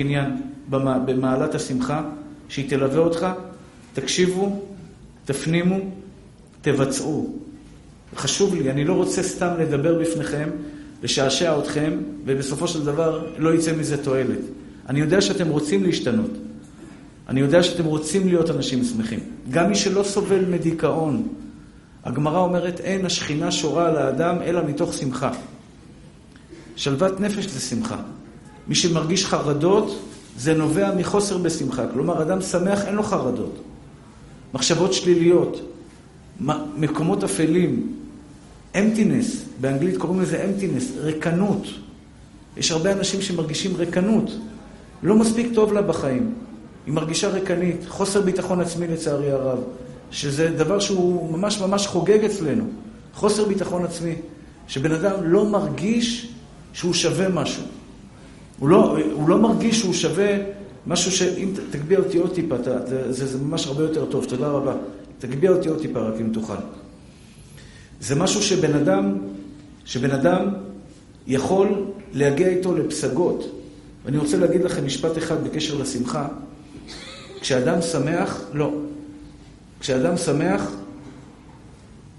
עניין במעלת השמחה, שהיא תלווה אותך, תקשיבו, תפנימו, תבצעו. חשוב לי, אני לא רוצה סתם לדבר בפניכם, לשעשע אתכם, ובסופו של דבר לא יצא מזה תועלת. אני יודע שאתם רוצים להשתנות. אני יודע שאתם רוצים להיות אנשים שמחים. גם מי שלא סובל מדיכאון, הגמרא אומרת, אין השכינה שורה על האדם אלא מתוך שמחה. שלוות נפש זה שמחה. מי שמרגיש חרדות, זה נובע מחוסר בשמחה. כלומר, אדם שמח, אין לו חרדות. מחשבות שליליות, מקומות אפלים, אמפטינס, באנגלית קוראים לזה אמפטינס, ריקנות. יש הרבה אנשים שמרגישים ריקנות. לא מספיק טוב לה בחיים. היא מרגישה ריקנית, חוסר ביטחון עצמי לצערי הרב, שזה דבר שהוא ממש ממש חוגג אצלנו. חוסר ביטחון עצמי, שבן אדם לא מרגיש שהוא שווה משהו. הוא לא, הוא לא מרגיש שהוא שווה משהו שאם תגביה אותי עוד טיפה, זה, זה, זה ממש הרבה יותר טוב, תודה רבה. תגביה אותי עוד טיפה רק אם תוכל. זה משהו שבן אדם, שבן אדם יכול להגיע איתו לפסגות. ואני רוצה להגיד לכם משפט אחד בקשר לשמחה. כשאדם שמח, לא. כשאדם שמח,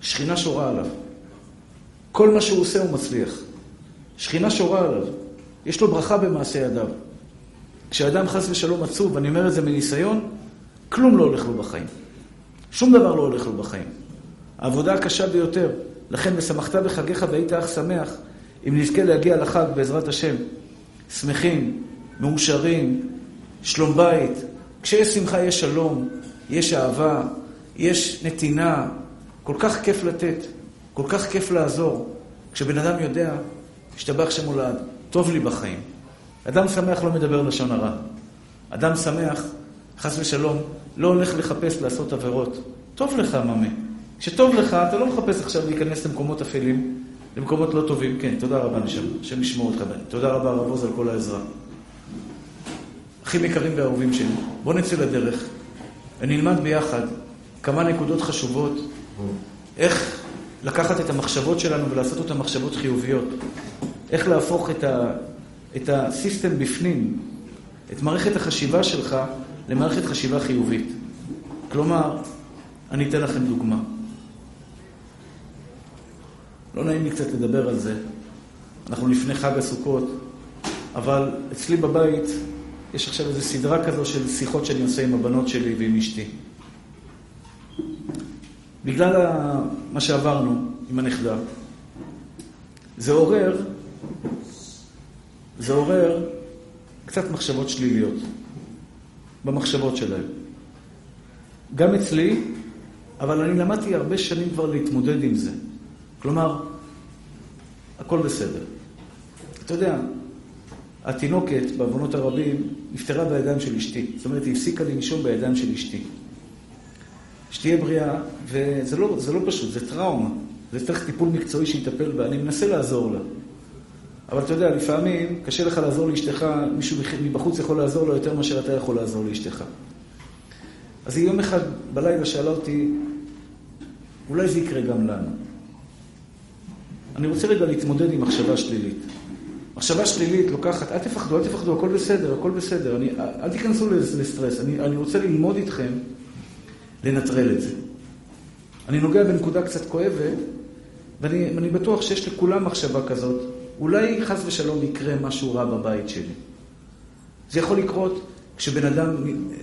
שכינה שורה עליו. כל מה שהוא עושה הוא מצליח. שכינה שורה עליו. יש לו ברכה במעשה ידיו. כשאדם חס ושלום עצוב, ואני אומר את זה מניסיון, כלום לא הולך לו בחיים. שום דבר לא הולך לו בחיים. העבודה הקשה ביותר. לכן, ושמחת בחגיך והיית אך שמח, אם נזכה להגיע לחג בעזרת השם, שמחים, מאושרים, שלום בית. כשיש שמחה יש שלום, יש אהבה, יש נתינה. כל כך כיף לתת, כל כך כיף לעזור. כשבן אדם יודע, השתבח שמולד, טוב לי בחיים. אדם שמח לא מדבר לשון הרע. אדם שמח, חס ושלום, לא הולך לחפש לעשות עבירות. טוב לך, ממה. כשטוב לך, אתה לא מחפש עכשיו להיכנס למקומות אפלים, למקומות לא טובים. כן, תודה רבה, נשם. השם ישמור אותך. תודה רבה, רב עוז, על כל העזרה. אחים יקרים ואהובים שלי, בואו נצא לדרך ונלמד ביחד כמה נקודות חשובות, איך לקחת את המחשבות שלנו ולעשות אותן מחשבות חיוביות. איך להפוך את, ה, את הסיסטם בפנים, את מערכת החשיבה שלך, למערכת חשיבה חיובית. כלומר, אני אתן לכם דוגמה. לא נעים לי קצת לדבר על זה. אנחנו לפני חג הסוכות, אבל אצלי בבית יש עכשיו איזו סדרה כזו של שיחות שאני עושה עם הבנות שלי ועם אשתי. בגלל מה שעברנו עם הנכדה, זה עורר זה עורר קצת מחשבות שליליות במחשבות שלהם. גם אצלי, אבל אני למדתי הרבה שנים כבר להתמודד עם זה. כלומר, הכל בסדר. אתה יודע, התינוקת, בעוונות הרבים, נפטרה בידיים של אשתי. זאת אומרת, היא הפסיקה לנשום בידיים של אשתי. שתהיה בריאה, וזה לא, לא פשוט, זה טראומה. זה צריך טיפול מקצועי שיטפל בה. אני מנסה לעזור לה. אבל אתה יודע, לפעמים קשה לך לעזור לאשתך, מישהו מבחוץ יכול לעזור לו יותר מאשר אתה יכול לעזור לאשתך. אז היא יום אחד בלילה שאלה אותי, אולי זה יקרה גם לנו. אני רוצה רגע להתמודד עם מחשבה שלילית. מחשבה שלילית לוקחת, אל תפחדו, אל תפחדו, הכל בסדר, הכל בסדר. אני, אל תיכנסו לסטרס, אני, אני רוצה ללמוד איתכם לנטרל את זה. אני נוגע בנקודה קצת כואבת, ואני בטוח שיש לכולם מחשבה כזאת, אולי חס ושלום יקרה משהו רע בבית שלי. זה יכול לקרות כשבן אדם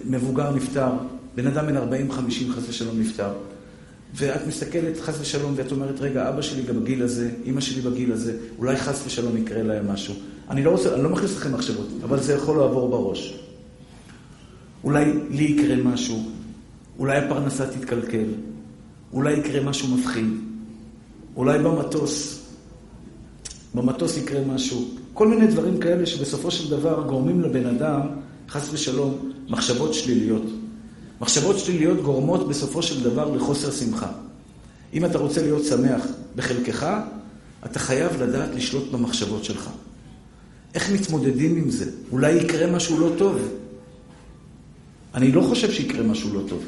מבוגר נפטר, בן אדם בן 40-50 חס ושלום נפטר, ואת מסתכלת חס ושלום ואת אומרת, רגע, אבא שלי גם בגיל הזה, אימא שלי בגיל הזה, אולי חס ושלום יקרה להם משהו. אני לא רוצה, אני לא מכניס לכם מחשבות, אבל זה יכול לעבור בראש. אולי לי יקרה משהו, אולי הפרנסה תתקלקל, אולי יקרה משהו מפחיד, אולי במטוס במטוס יקרה משהו. כל מיני דברים כאלה שבסופו של דבר גורמים לבן אדם, חס ושלום, מחשבות שליליות. מחשבות שליליות גורמות בסופו של דבר לחוסר שמחה. אם אתה רוצה להיות שמח בחלקך, אתה חייב לדעת לשלוט במחשבות שלך. איך מתמודדים עם זה? אולי יקרה משהו לא טוב. אני לא חושב שיקרה משהו לא טוב.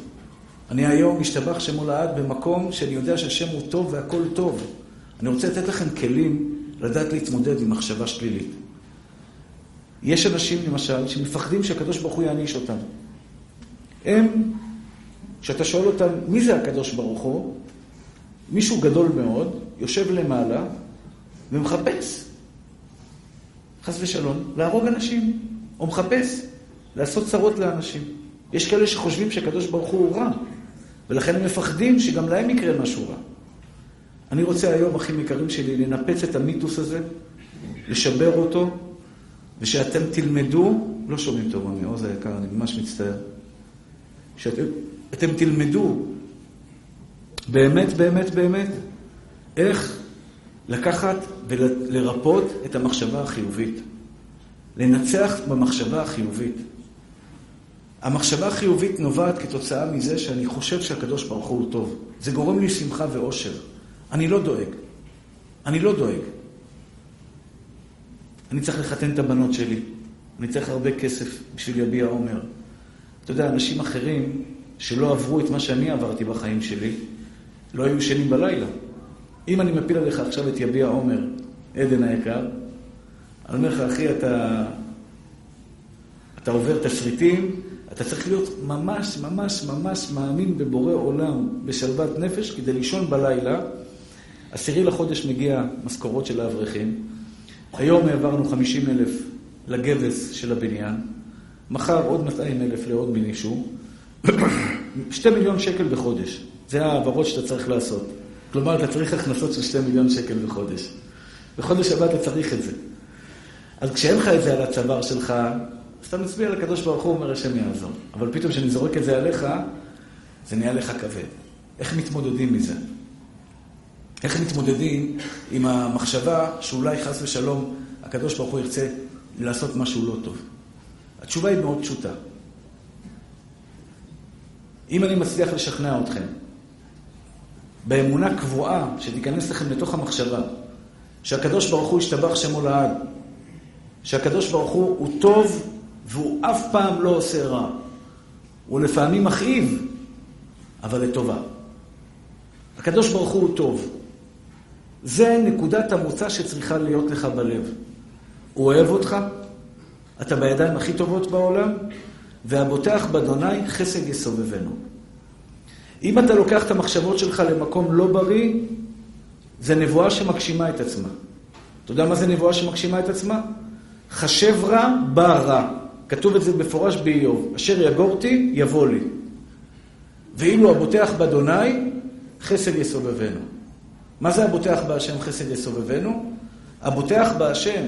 אני היום משתבח שמו לעד במקום שאני יודע שהשם הוא טוב והכל טוב. אני רוצה לתת לכם כלים לדעת להתמודד עם מחשבה שלילית. יש אנשים, למשל, שמפחדים שהקדוש ברוך הוא יעניש אותם. הם, כשאתה שואל אותם, מי זה הקדוש ברוך הוא? מישהו גדול מאוד, יושב למעלה ומחפש, חס ושלום, להרוג אנשים, או מחפש לעשות צרות לאנשים. יש כאלה שחושבים שהקדוש ברוך הוא רע, ולכן הם מפחדים שגם להם יקרה משהו רע. אני רוצה היום, אחים יקרים שלי, לנפץ את המיתוס הזה, לשבר אותו, ושאתם תלמדו, לא שומעים טוב, אני עוז היקר, אני ממש מצטער, שאתם תלמדו באמת, באמת, באמת, איך לקחת ולרפות את המחשבה החיובית. לנצח במחשבה החיובית. המחשבה החיובית נובעת כתוצאה מזה שאני חושב שהקדוש ברוך הוא טוב. זה גורם לי שמחה ואושר. אני לא דואג. אני לא דואג. אני צריך לחתן את הבנות שלי. אני צריך הרבה כסף בשביל יביע עומר. אתה יודע, אנשים אחרים שלא עברו את מה שאני עברתי בחיים שלי, לא היו ישנים בלילה. אם אני מפיל עליך עכשיו את יביע עומר, עדן היקר, אני אומר לך, אחי, אתה, אתה עובר תסריטים, אתה צריך להיות ממש, ממש, ממש מאמין בבורא עולם, בשלוות נפש, כדי לישון בלילה. עשירי לחודש מגיע משכורות של האברכים. היום העברנו 50 אלף לגבס של הבניין. מחר עוד 200 אלף לעוד מישהו. שתי מיליון שקל בחודש. זה ההעברות שאתה צריך לעשות. כלומר, אתה צריך הכנסות של שתי מיליון שקל בחודש. בחודש הבא אתה צריך את זה. אז כשאין לך את זה על הצוואר שלך, אז אתה מצביע לקדוש ברוך הוא, אומר השם יעזור. אבל פתאום כשאני זורק את זה עליך, זה נהיה לך כבד. איך מתמודדים מזה? איך מתמודדים עם המחשבה שאולי חס ושלום הקדוש ברוך הוא ירצה לעשות משהו לא טוב? התשובה היא מאוד פשוטה. אם אני מצליח לשכנע אתכם באמונה קבועה שתיכנס לכם לתוך המחשבה שהקדוש ברוך הוא ישתבח שמו לעד, שהקדוש ברוך הוא הוא טוב והוא אף פעם לא עושה רע. הוא לפעמים מכאיב, אבל לטובה. הקדוש ברוך הוא הוא טוב. זה נקודת המוצא שצריכה להיות לך בלב. הוא אוהב אותך, אתה בידיים הכי טובות בעולם, והבוטח באדוני חסד יסובבנו. אם אתה לוקח את המחשבות שלך למקום לא בריא, זה נבואה שמגשימה את עצמה. אתה יודע מה זה נבואה שמגשימה את עצמה? חשב רע, בא רע. כתוב את זה בפורש באיוב. אשר יגורתי, יבוא לי. ואילו הבוטח באדוני, חסד יסובבנו. מה זה הבוטח בהשם חסד יסובבנו? הבוטח בהשם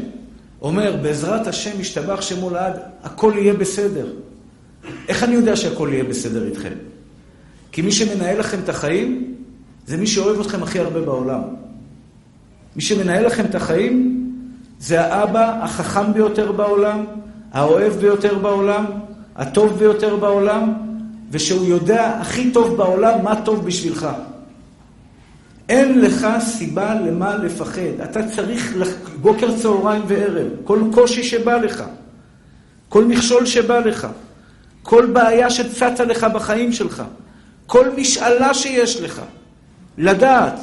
אומר, בעזרת השם ישתבח שמו לעד, הכל יהיה בסדר. איך אני יודע שהכל יהיה בסדר איתכם? כי מי שמנהל לכם את החיים, זה מי שאוהב אתכם הכי הרבה בעולם. מי שמנהל לכם את החיים, זה האבא החכם ביותר בעולם, האוהב ביותר בעולם, הטוב ביותר בעולם, ושהוא יודע הכי טוב בעולם מה טוב בשבילך. אין לך סיבה למה לפחד. אתה צריך בוקר, צהריים וערב, כל קושי שבא לך, כל מכשול שבא לך, כל בעיה שצצה לך בחיים שלך, כל משאלה שיש לך, לדעת,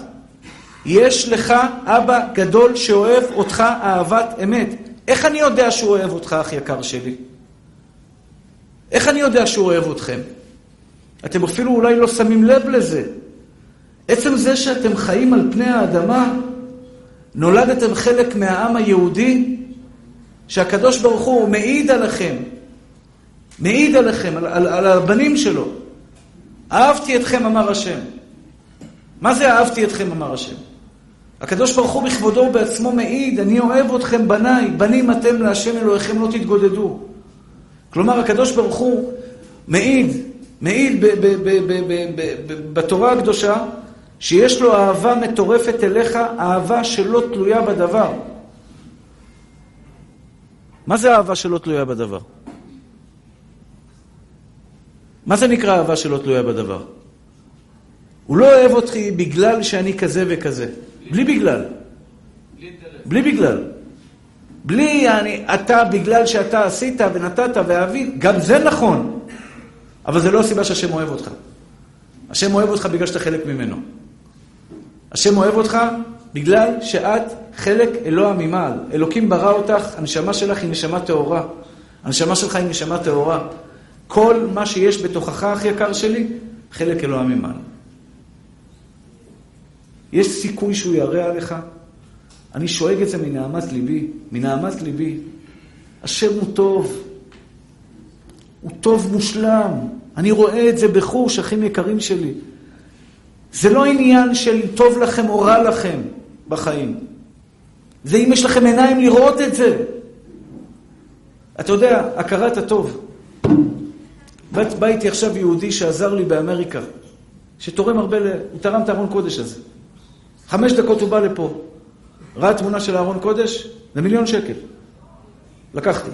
יש לך אבא גדול שאוהב אותך אהבת אמת. איך אני יודע שהוא אוהב אותך, אח יקר שלי? איך אני יודע שהוא אוהב אתכם? אתם אפילו אולי לא שמים לב לזה. עצם זה שאתם חיים על פני האדמה, נולדתם חלק מהעם היהודי, שהקדוש ברוך הוא מעיד עליכם, מעיד עליכם, על, על, על הבנים שלו. אהבתי אתכם, אמר השם. מה זה אהבתי אתכם, אמר השם? הקדוש ברוך הוא בכבודו בעצמו מעיד, אני אוהב אתכם בניי, בנים אתם להשם אלוהיכם לא תתגודדו. כלומר, הקדוש ברוך הוא מעיד, מעיד בתורה הקדושה, שיש לו אהבה מטורפת אליך, אהבה שלא תלויה בדבר. מה זה אהבה שלא תלויה בדבר? מה זה נקרא אהבה שלא תלויה בדבר? הוא לא אוהב אותי בגלל שאני כזה וכזה. בלי בגלל. בלי בגלל. בלי אני, אתה בגלל שאתה עשית ונתת ואהבית, גם זה נכון. אבל זה לא הסיבה שהשם אוהב אותך. השם אוהב אותך בגלל שאתה חלק ממנו. השם אוהב אותך בגלל שאת חלק אלוה ממעל. אלוקים ברא אותך, הנשמה שלך היא נשמה טהורה. הנשמה שלך היא נשמה טהורה. כל מה שיש בתוכך, אח יקר שלי, חלק אלוה ממעל. יש סיכוי שהוא ירא עליך? אני שואג את זה מנהמת ליבי, מנהמת ליבי. השם הוא טוב. הוא טוב מושלם. אני רואה את זה בחוש, אחים יקרים שלי. זה לא עניין של טוב לכם או רע לכם בחיים. זה אם יש לכם עיניים לראות את זה. אתה יודע, הכרת הטוב. בא איתי עכשיו יהודי שעזר לי באמריקה, שתורם הרבה, ל... הוא תרם את הארון קודש הזה. חמש דקות הוא בא לפה, ראה תמונה של הארון קודש, זה מיליון שקל. לקחתי.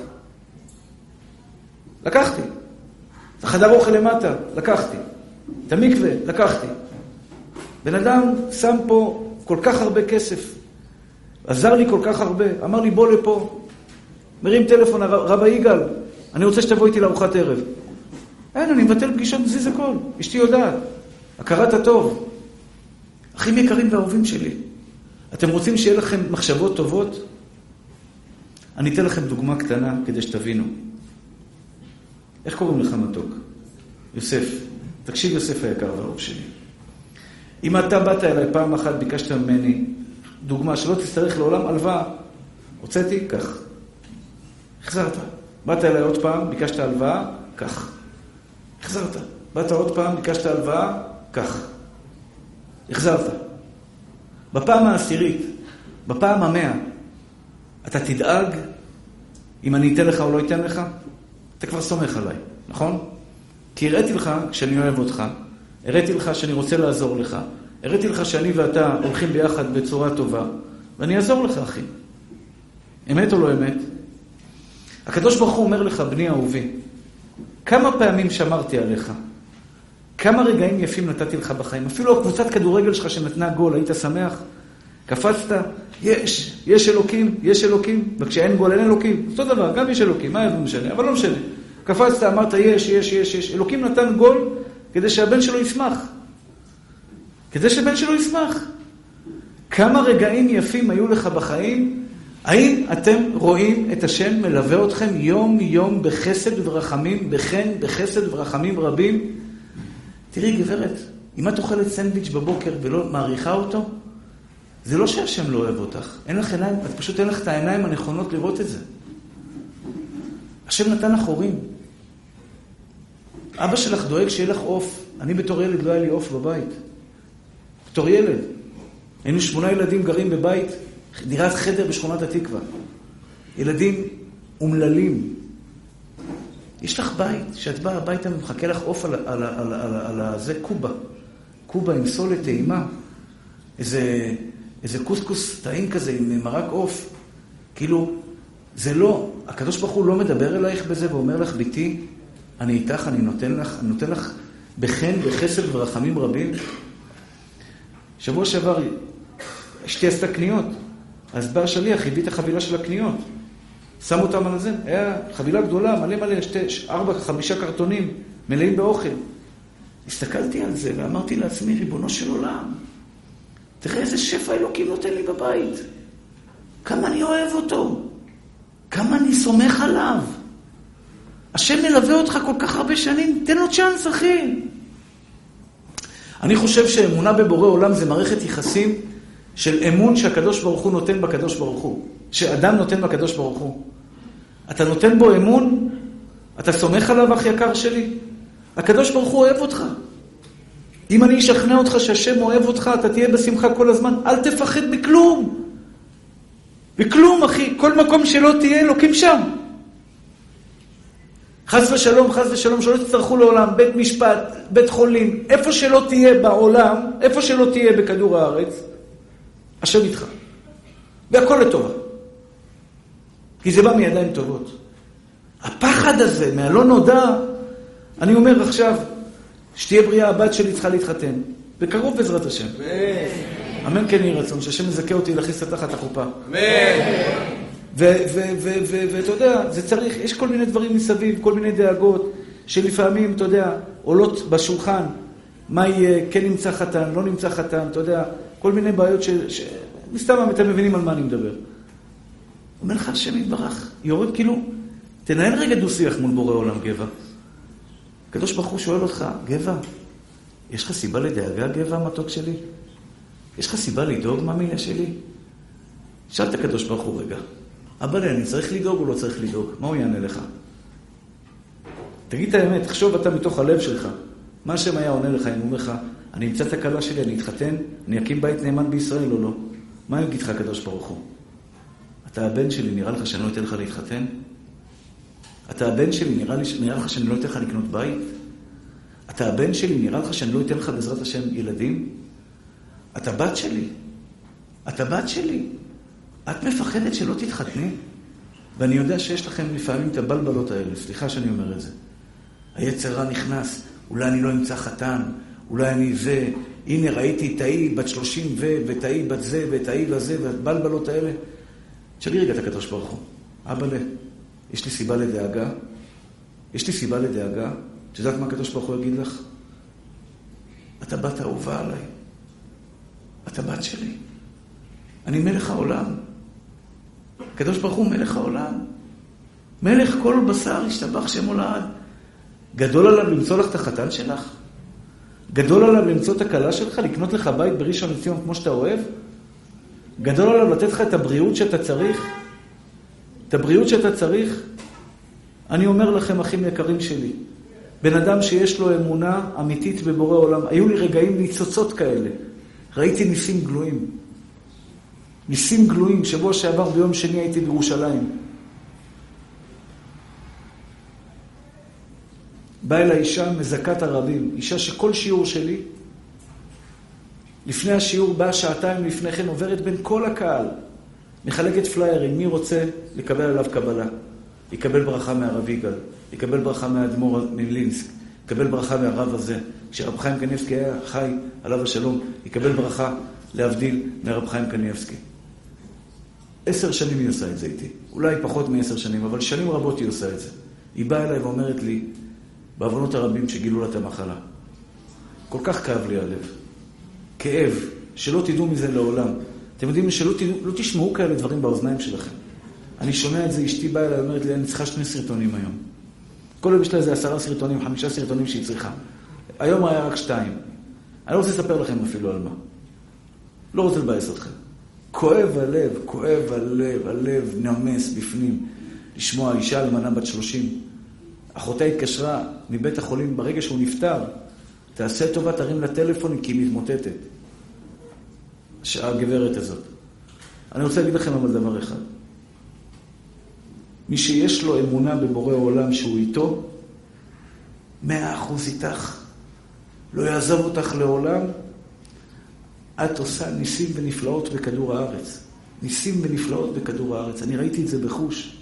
לקחתי. את החדר אוכל למטה, לקחתי. את המקווה, לקחתי. בן אדם שם פה כל כך הרבה כסף, עזר לי כל כך הרבה, אמר לי בוא לפה, מרים טלפון, רבא יגאל, אני רוצה שתבוא איתי לארוחת ערב. אין, אני מבטל פגישות, מזיז הכל, אשתי יודעת. הכרת הטוב. אחים יקרים ואהובים שלי, אתם רוצים שיהיה לכם מחשבות טובות? אני אתן לכם דוגמה קטנה כדי שתבינו. איך קוראים לך מתוק? יוסף. תקשיב יוסף היקר והאהוב שלי. אם אתה באת אליי פעם אחת, ביקשת ממני דוגמה שלא תצטרך לעולם הלוואה, הוצאתי, קח. החזרת. באת אליי עוד פעם, ביקשת הלוואה, קח. החזרת. באת עוד פעם, ביקשת הלוואה, קח. החזרת. בפעם העשירית, בפעם המאה, אתה תדאג אם אני אתן לך או לא אתן לך? אתה כבר סומך עליי, נכון? כי הראיתי לך שאני אוהב אותך, הראיתי לך שאני רוצה לעזור לך, הראיתי לך שאני ואתה הולכים ביחד בצורה טובה, ואני אעזור לך, אחי. אמת או לא אמת? הקדוש ברוך הוא אומר לך, בני אהובי, כמה פעמים שמרתי עליך? כמה רגעים יפים נתתי לך בחיים? אפילו הקבוצת כדורגל שלך שנתנה גול, היית שמח? קפצת? יש, יש אלוקים, יש אלוקים, וכשאין גול אין אלוקים. אותו דבר, גם יש אלוקים, מה זה משנה? אבל לא משנה. קפצת, אמרת יש, יש, יש, יש. אלוקים נתן גול כדי שהבן שלו ישמח. כדי שהבן שלו ישמח. כמה רגעים יפים היו לך בחיים? האם אתם רואים את השם מלווה אתכם יום-יום בחסד וברחמים, בחן, בחסד ורחמים רבים? תראי, גברת, אם את אוכלת סנדוויץ' בבוקר ולא מעריכה אותו, זה לא שהשם לא אוהב אותך. אין לך עיניים, את פשוט אין לך את העיניים הנכונות לראות את זה. השם נתן לך הורים. אבא שלך דואג שיהיה לך עוף. אני בתור ילד לא היה לי עוף בבית. בתור ילד. היינו שמונה ילדים גרים בבית, דירת חדר בשכונת התקווה. ילדים אומללים. יש לך בית, כשאת באה הביתה ומחכה לך עוף על, על, על, על, על, על זה קובה. קובה עם סולת טעימה. איזה, איזה קוסקוס טעים כזה עם מרק עוף. כאילו, זה לא, הקדוש ברוך הוא לא מדבר אלייך בזה ואומר לך, ביתי, אני איתך, אני נותן לך, אני נותן לך בחן, בחסד ורחמים רבים. שבוע שעבר אשתי עשתה קניות, אז בא השליח, הביא את החבילה של הקניות. שם אותם על זה, היה חבילה גדולה, מלא מלא, שתי, ארבע, חמישה קרטונים מלאים באוכל. הסתכלתי על זה ואמרתי לעצמי, ריבונו של עולם, תראה איזה שפע אלוקים נותן לי בבית. כמה אני אוהב אותו. כמה אני סומך עליו. השם מלווה אותך כל כך הרבה שנים, תן לו צ'אנס, אחי. אני חושב שאמונה בבורא עולם זה מערכת יחסים של אמון שהקדוש ברוך הוא נותן בקדוש ברוך הוא. שאדם נותן בקדוש ברוך הוא. אתה נותן בו אמון? אתה סומך עליו, אח יקר שלי? הקדוש ברוך הוא אוהב אותך. אם אני אשכנע אותך שהשם אוהב אותך, אתה תהיה בשמחה כל הזמן. אל תפחד מכלום. בכלום, אחי. כל מקום שלא תהיה, אלוקים שם. חס ושלום, חס ושלום, שלא תצטרכו לעולם, בית משפט, בית חולים, איפה שלא תהיה בעולם, איפה שלא תהיה בכדור הארץ, השם איתך. והכל לטובה. כי זה בא מידיים טובות. הפחד הזה מהלא נודע, אני אומר עכשיו, שתהיה בריאה, הבת שלי צריכה להתחתן. בקרוב בעזרת השם. אמן כן יהי רצון, שהשם יזכה אותי להכניס אותה תחת החופה. אמן. ואתה יודע, זה צריך, יש כל מיני דברים מסביב, כל מיני דאגות, שלפעמים, אתה יודע, עולות בשולחן, מה יהיה, כן נמצא חתן, לא נמצא חתן, אתה יודע, כל מיני בעיות ש... ש... מסתם אתם מבינים על מה אני מדבר. אומר לך השם יתברך, יורד כאילו, תנהל רגע דו-שיח מול בורא עולם, גבע. הקדוש ברוך הוא שואל אותך, גבע, יש לך סיבה לדאגה, גבע המתוק שלי? יש לך סיבה לדאוג, מאמינה שלי? שאל את הקדוש ברוך הוא רגע, אבא לי, אני צריך לדאוג או לא צריך לדאוג? מה הוא יענה לך? תגיד את האמת, תחשוב אתה מתוך הלב שלך. מה השם היה עונה לך אם הוא אומר לך, אני אמצא את הכלה שלי, אני אתחתן, אני אקים בית נאמן בישראל או לא? מה יגיד לך הקדוש ברוך הוא? אתה הבן שלי, נראה לך שאני לא אתן לך להתחתן? אתה הבן שלי, נראה, לי, נראה לך שאני לא אתן לך לקנות בית? אתה הבן שלי, נראה לך שאני לא אתן לך בעזרת השם ילדים? אתה בת שלי. אתה בת שלי. את מפחדת שלא תתחתני? ואני יודע שיש לכם לפעמים את הבלבלות האלה, סליחה שאני אומר את זה. היצר רע נכנס, אולי אני לא אמצא חתן, אולי אני זה, הנה ראיתי את ההיא בת שלושים ו, ואת ההיא בת זה, ואת ההיא לזה, והבלבלות האלה. תשאלי רגע את הקדוש ברוך הוא, אבא ל... יש לי סיבה לדאגה? יש לי סיבה לדאגה? את יודעת מה הקדוש ברוך הוא יגיד לך? אתה בת אהובה עליי. אתה בת שלי. אני מלך העולם. הקדוש ברוך הוא מלך העולם. מלך כל בשר ישתבח שם הולד. גדול עליו למצוא לך את החתן שלך? גדול עליו למצוא את הכלה שלך? לקנות לך בית בראשון לציון כמו שאתה אוהב? גדול עליו לתת לך את הבריאות שאתה צריך? את הבריאות שאתה צריך? אני אומר לכם, אחים יקרים שלי, בן אדם שיש לו אמונה אמיתית בבורא עולם, היו לי רגעים ניצוצות כאלה. ראיתי ניסים גלויים. ניסים גלויים. שבוע שעבר ביום שני הייתי בירושלים. באה אליי אישה מזכת ערבים, אישה שכל שיעור שלי, לפני השיעור באה שעתיים לפני כן, עוברת בין כל הקהל, מחלקת פליירים, מי רוצה לקבל עליו קבלה. יקבל ברכה מהרב יגאל, יקבל ברכה מהאדמו"ר מלינסק, יקבל ברכה מהרב הזה. כשרב חיים קניבסקי היה חי, עליו השלום, יקבל ברכה, להבדיל, מהרב חיים קניבסקי. עשר שנים היא עושה את זה איתי. אולי פחות מעשר שנים, אבל שנים רבות היא עושה את זה. היא באה אליי ואומרת לי, בעוונות הרבים שגילו לה את המחלה. כל כך כאב לי הלב. כאב, שלא תדעו מזה לעולם. אתם יודעים שלא תדעו, לא תשמעו כאלה דברים באוזניים שלכם. אני שומע את זה, אשתי באה אליי ואומרת לי, אני צריכה שני סרטונים היום. כל יום יש לה איזה עשרה סרטונים, חמישה סרטונים שהיא צריכה. היום היה רק שתיים. אני לא רוצה לספר לכם אפילו על מה. לא רוצה לבאס אתכם. כואב הלב, כואב הלב, הלב נמס בפנים. לשמוע אישה אלמנה בת שלושים. אחותה התקשרה מבית החולים ברגע שהוא נפטר. תעשה טובה, תרים לה טלפון כי היא מתמוטטת. הגברת הזאת. אני רוצה להגיד לכם אבל דבר אחד. מי שיש לו אמונה בבורא עולם שהוא איתו, מאה אחוז איתך. לא יעזוב אותך לעולם. את עושה ניסים ונפלאות בכדור הארץ. ניסים ונפלאות בכדור הארץ. אני ראיתי את זה בחוש.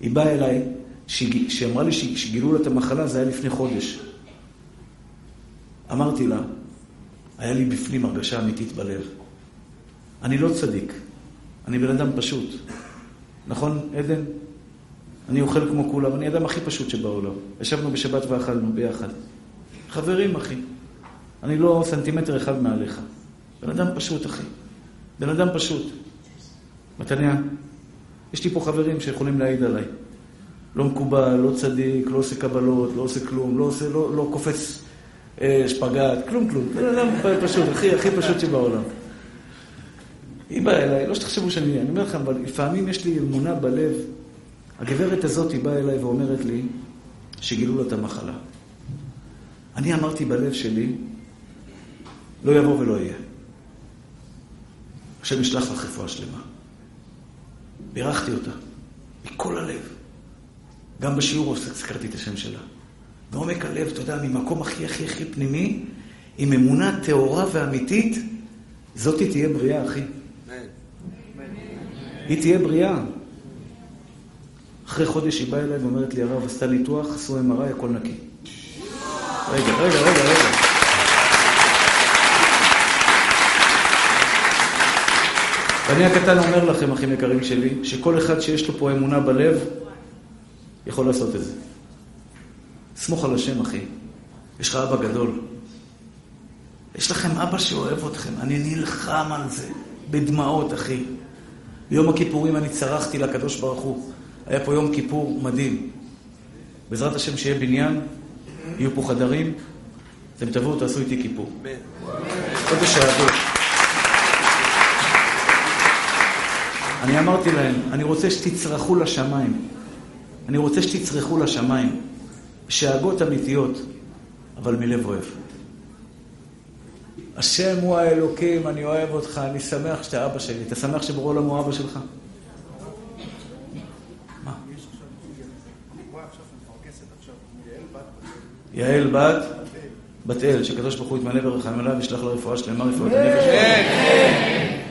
היא באה אליי, כשהיא אמרה לי שגילו לה את המחלה, זה היה לפני חודש. אמרתי לה, היה לי בפנים הרגשה אמיתית בלב. אני לא צדיק, אני בן אדם פשוט. נכון, עדן? אני אוכל כמו כולם, אני האדם הכי פשוט שבעולם. ישבנו בשבת ואכלנו ביחד. חברים, אחי. אני לא סנטימטר אחד מעליך. בן אדם פשוט, אחי. בן אדם פשוט. מתניה, יש לי פה חברים שיכולים להעיד עליי. לא מקובל, לא צדיק, לא עושה קבלות, לא עושה כלום, לא, עושה, לא, לא קופץ אה, שפגאט, כלום כלום. בן אדם פשוט, הכי, הכי פשוט שבעולם. היא באה אליי, לא שתחשבו שאני, אני אומר לכם, אבל לפעמים יש לי אמונה בלב. הגברת הזאת היא באה אליי ואומרת לי שגילו לה את המחלה. אני אמרתי בלב שלי, לא יבוא ולא יהיה. השם ישלח לך רפואה שלמה. בירכתי אותה, מכל הלב. גם בשיעור הזכרתי את השם שלה. מעומק הלב, אתה יודע, ממקום הכי הכי הכי פנימי, עם אמונה טהורה ואמיתית, זאת תהיה בריאה, אחי. היא תהיה בריאה. אחרי חודש היא באה אליי ואומרת לי, הרב, עשתה ניתוח, עשו MRI, הכל נקי. רגע, רגע, רגע, רגע. ואני הקטן אומר לכם, אחים יקרים שלי, שכל אחד שיש לו פה אמונה בלב, יכול לעשות את זה. סמוך על השם, אחי. יש לך אבא גדול. יש לכם אבא שאוהב אתכם. אני נלחם על זה. בדמעות, אחי. ביום הכיפורים אני צרחתי לקדוש ברוך הוא. היה פה יום כיפור מדהים. בעזרת השם שיהיה בניין, יהיו פה חדרים, אתם תבואו, תעשו איתי כיפור. חודש היהדות. אני אמרתי להם, אני רוצה שתצרחו לשמיים. אני רוצה שתצרחו לשמיים. שאגות אמיתיות, אבל מלב אוהב. השם הוא האלוקים, אני אוהב אותך, אני שמח שאתה אבא שלי. אתה שמח עולם הוא אבא שלך? יעל בת? בת אל, שקדוש ברוך הוא יתמלא ברחמים עליו וישלח לה רפואה שלמה, רפואת הנפש.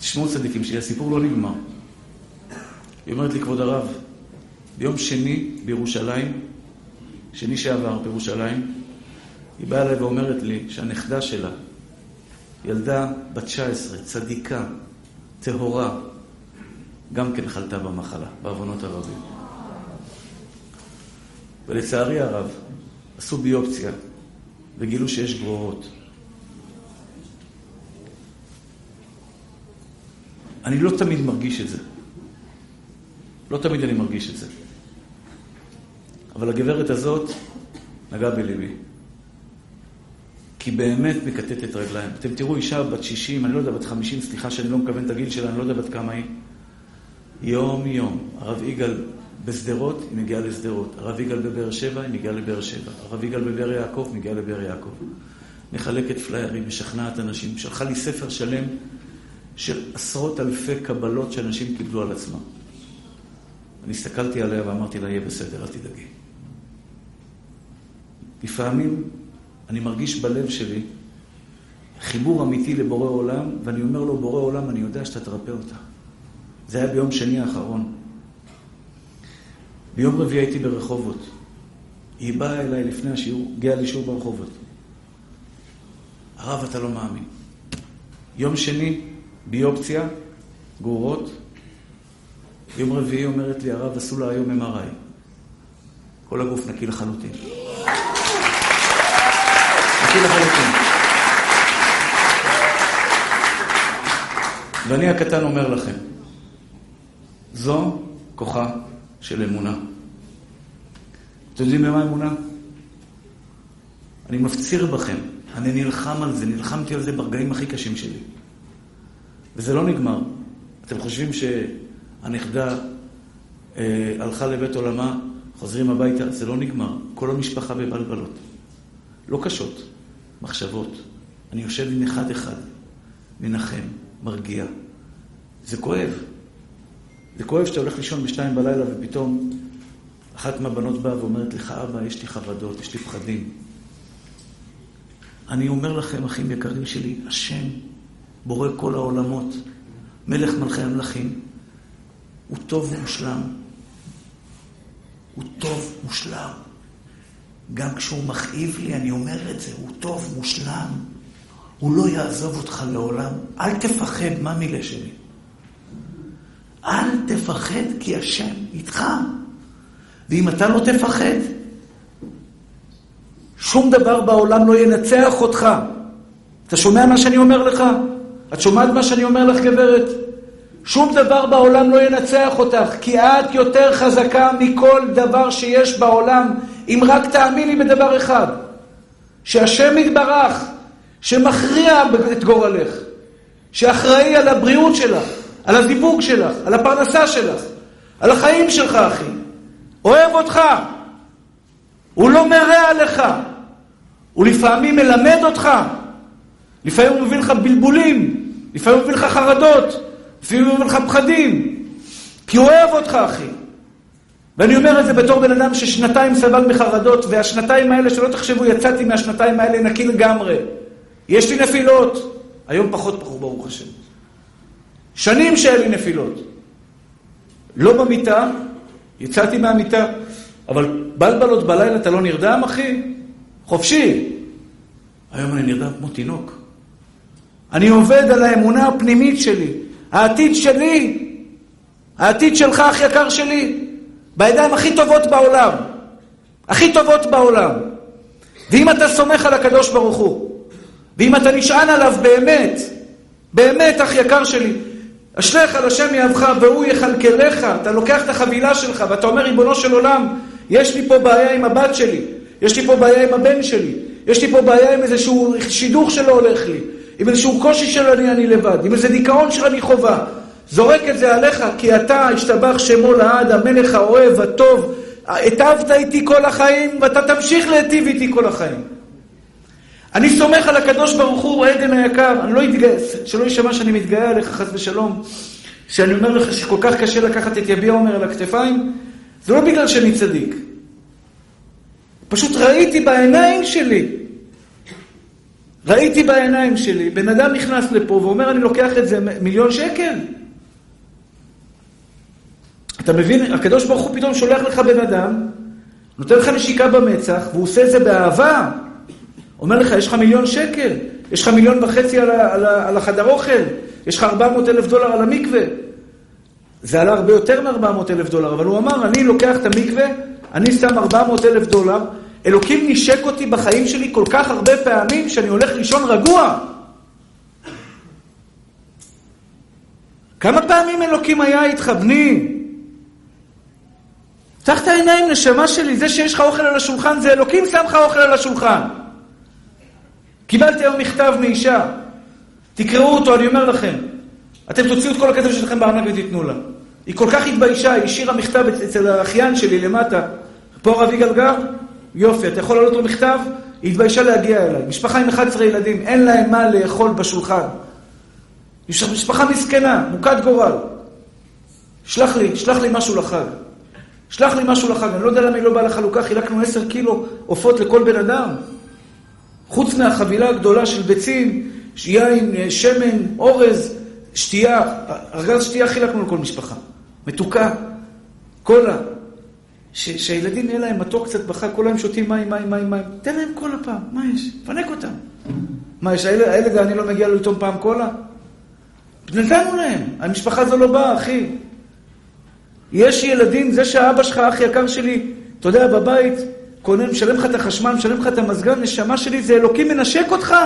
תשמעו צדיקים שלי, הסיפור לא נגמר. היא אומרת לי, כבוד הרב, ביום שני בירושלים, שני שעבר בירושלים, היא באה אליי ואומרת לי שהנכדה שלה, ילדה בת 19, צדיקה, טהורה, גם כן חלתה במחלה, בעוונות הרבים. ולצערי הרב, עשו ביופציה וגילו שיש גרורות. אני לא תמיד מרגיש את זה. לא תמיד אני מרגיש את זה. אבל הגברת הזאת נגעה בליבי. כי באמת מקטטת רגליים. אתם תראו אישה בת 60, אני לא יודע, בת 50, סליחה שאני לא מכוון את הגיל שלה, אני לא יודע בת כמה היא. יום-יום. הרב יגאל בשדרות, היא מגיעה לשדרות. הרב יגאל בבאר שבע, היא מגיעה לבאר שבע. הרב יגאל בבאר יעקב, מגיעה לבאר יעקב. מחלקת פליירים, משכנעת אנשים. שלחה לי ספר שלם של עשרות אלפי קבלות שאנשים קיבלו על עצמם. אני הסתכלתי עליה ואמרתי לה, יהיה בסדר, אל תדאגי. לפעמים אני מרגיש בלב שלי חיבור אמיתי לבורא עולם, ואני אומר לו, בורא עולם, אני יודע שאתה תרפא אותה. זה היה ביום שני האחרון. ביום רביעי הייתי ברחובות. היא באה אליי לפני השיעור, הגיעה לשיעור ברחובות. הרב, אתה לא מאמין. יום שני, ביופציה, גרורות. יום רביעי אומרת לי, הרב, עשו לה היום MRI. כל הגוף נקי לחלוטין. נקי לחלוטין. ואני הקטן אומר לכם, זו כוחה של אמונה. אתם יודעים במה אמונה? אני מפציר בכם, אני נלחם על זה, נלחמתי על זה ברגעים הכי קשים שלי. וזה לא נגמר. אתם חושבים שהנכדה אה, הלכה לבית עולמה, חוזרים הביתה, זה לא נגמר. כל המשפחה בבלבלות. לא קשות, מחשבות. אני יושב עם אחד-אחד, מנחם, מרגיע. זה כואב. זה כואב שאתה הולך לישון בשתיים בלילה ופתאום אחת מהבנות באה ואומרת לך, אבא, יש לי חרדות, יש לי פחדים. אני אומר לכם, אחים יקרים שלי, השם, בורא כל העולמות, מלך מלכי המלכים, הוא טוב ומושלם. הוא טוב, מושלם. גם כשהוא מכאיב לי, אני אומר את זה, הוא טוב, מושלם. הוא לא יעזוב אותך לעולם. אל תפחד, מה מילה שלי? אל תפחד כי השם איתך. ואם אתה לא תפחד, שום דבר בעולם לא ינצח אותך. אתה שומע מה שאני אומר לך? את שומעת מה שאני אומר לך, גברת? שום דבר בעולם לא ינצח אותך, כי את יותר חזקה מכל דבר שיש בעולם, אם רק תאמיני בדבר אחד, שהשם יתברך, שמכריע את גורלך, שאחראי על הבריאות שלך, על הזיווג שלך, על הפרנסה שלך, על החיים שלך, אחי. אוהב אותך. הוא לא מרע לך. הוא לפעמים מלמד אותך. לפעמים הוא מביא לך בלבולים. לפעמים הוא מביא לך חרדות. לפעמים הוא מביא לך פחדים. כי הוא אוהב אותך, אחי. ואני אומר את זה בתור בן אדם ששנתיים סבל מחרדות, והשנתיים האלה, שלא תחשבו, יצאתי מהשנתיים האלה נקי לגמרי. יש לי נפילות. היום פחות פחות, ברוך השם. שנים שהיה לי נפילות. לא במיטה, יצאתי מהמיטה, אבל בלבלות בלילה אתה לא נרדם, אחי? חופשי. היום אני נרדם כמו תינוק. אני עובד על האמונה הפנימית שלי. העתיד שלי, העתיד שלך, אח יקר שלי, בידיים הכי טובות בעולם. הכי טובות בעולם. ואם אתה סומך על הקדוש ברוך הוא, ואם אתה נשען עליו באמת, באמת, אח יקר שלי, אשריך על השם יאהבך והוא יכלכלך. אתה לוקח את החבילה שלך ואתה אומר, ריבונו של עולם, יש לי פה בעיה עם הבת שלי, יש לי פה בעיה עם הבן שלי, יש לי פה בעיה עם איזשהו שידוך שלא הולך לי, עם איזשהו קושי של אני, אני לבד, עם איזה דיכאון של אני חובה. זורק את זה עליך, כי אתה, השתבח שמו לעד, המלך האוהב, הטוב, היטבת איתי כל החיים, ואתה תמשיך להיטיב איתי כל החיים. אני סומך על הקדוש ברוך הוא, עדן היקר, אני לא אתגייס, שלא יישמע שאני מתגאה עליך חס ושלום, שאני אומר לך שכל כך קשה לקחת את יביע עומר על הכתפיים, זה לא בגלל שאני צדיק. פשוט ראיתי בעיניים שלי, ראיתי בעיניים שלי, בן אדם נכנס לפה ואומר, אני לוקח את זה מיליון שקל. אתה מבין, הקדוש ברוך הוא פתאום שולח לך בן אדם, נותן לך נשיקה במצח, והוא עושה את זה באהבה. אומר לך, יש לך מיליון שקל, יש לך מיליון וחצי על, ה, על, ה, על החדר אוכל, יש לך 400 אלף דולר על המקווה. זה עלה הרבה יותר מ-400 אלף דולר, אבל הוא אמר, אני לוקח את המקווה, אני שם 400 אלף דולר, אלוקים נשק אותי בחיים שלי כל כך הרבה פעמים, שאני הולך לישון רגוע. כמה פעמים אלוקים היה איתך, בני? פתח את העיניים, נשמה שלי, זה שיש לך אוכל על השולחן, זה אלוקים שם לך אוכל על השולחן. קיבלתי היום מכתב מאישה, תקראו אותו, אני אומר לכם. אתם תוציאו את כל הכסף שלכם בארנק ותיתנו לה. היא כל כך התביישה, היא השאירה מכתב אצל האחיין שלי למטה. פה הרב יגאל גר? יופי, אתה יכול לעלות לו מכתב? היא התביישה להגיע אליי. משפחה עם 11 ילדים, אין להם מה לאכול בשולחן. משפחה מסכנה, מוכת גורל. שלח לי, שלח לי משהו לחג. שלח לי משהו לחג, אני לא יודע למה היא לא באה לחלוקה, חילקנו עשר קילו עופות לכל בן אדם. חוץ מהחבילה הגדולה של ביצים, יין, שמן, אורז, שתייה, ארגז שתייה חילקנו לכל משפחה. מתוקה, קולה. שהילדים יהיה להם מתוק קצת בחג, כל היום שותים מים, מים, מים, מים. תן להם קולה פעם, מה יש? פנק אותם. מה יש, הילד, הילד אני לא מגיע לו לטעום פעם קולה? נתנו להם, המשפחה הזו לא באה, אחי. יש ילדים, זה שהאבא שלך, אח יקר שלי, אתה יודע, בבית, קונה, משלם לך את החשמל, משלם לך את המזגן, נשמה שלי, זה אלוקים מנשק אותך.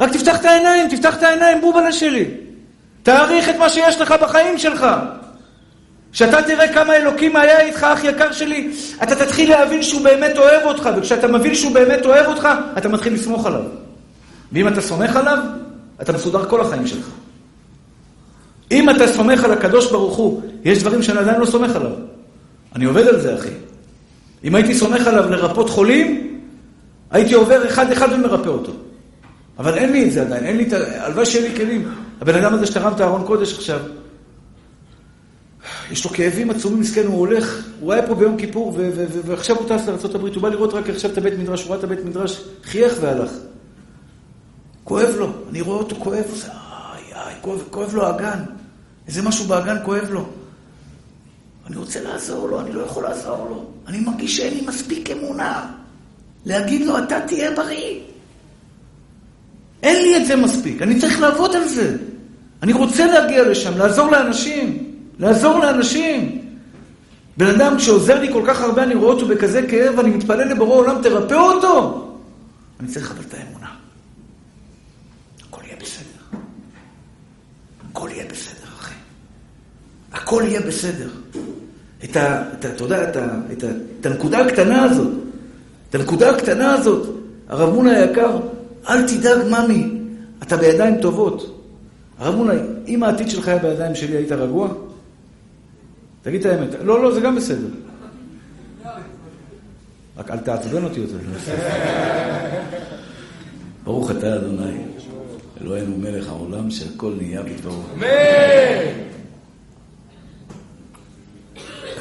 רק תפתח את העיניים, תפתח את העיניים, בובלה שלי. תעריך את מה שיש לך בחיים שלך. כשאתה תראה כמה אלוקים היה איתך, אח יקר שלי, אתה תתחיל להבין שהוא באמת אוהב אותך, וכשאתה מבין שהוא באמת אוהב אותך, אתה מתחיל לסמוך עליו. ואם אתה סומך עליו, אתה מסודר כל החיים שלך. אם אתה סומך על הקדוש ברוך הוא, יש דברים שאני עדיין לא סומך עליו. אני עובד על זה, אחי. אם הייתי סומך עליו לרפות חולים, הייתי עובר אחד-אחד ומרפא אותו. אבל אין לי את זה עדיין, אין לי את ה... הלוואי שיהיה לי כלים. הבן אדם הזה שתרם את הארון קודש עכשיו, יש לו כאבים עצומים, מסכן, הוא הולך, הוא היה פה ביום כיפור, ועכשיו הוא טס לארה"ב, הוא בא לראות רק עכשיו את הבית מדרש, הוא ראה את הבית מדרש, חייך והלך. כואב לו, אני רואה אותו כואב, איי, איי, כואב, כואב לו האגן. איזה משהו באגן כואב לו. אני רוצה לעזור לו, אני לא יכול לעזור לו. אני מרגיש שאין לי מספיק אמונה. להגיד לו, אתה תהיה בריא. אין לי את זה מספיק, אני צריך לעבוד על זה. אני רוצה להגיע לשם, לעזור לאנשים. לעזור לאנשים. בן אדם שעוזר לי כל כך הרבה, אני רואה אותו בכזה כאב, ואני מתפלל לבורא עולם, תרפא אותו. אני צריך לקבל את האמונה. הכל יהיה בסדר. הכל יהיה בסדר, אחי. הכל יהיה בסדר. את ה... את ה אתה יודע, את, ה, את, את הנקודה הקטנה הזאת, את הנקודה הקטנה הזאת, הרב מונה היקר, אל תדאג, ממי, אתה בידיים טובות. הרב מונה, אם העתיד שלך היה בידיים שלי, היית רגוע? תגיד את האמת. לא, לא, זה גם בסדר. רק אל תעצבן אותי יותר. ברוך אתה אדוני, אלוהינו מלך העולם שהכל נהיה בדברו.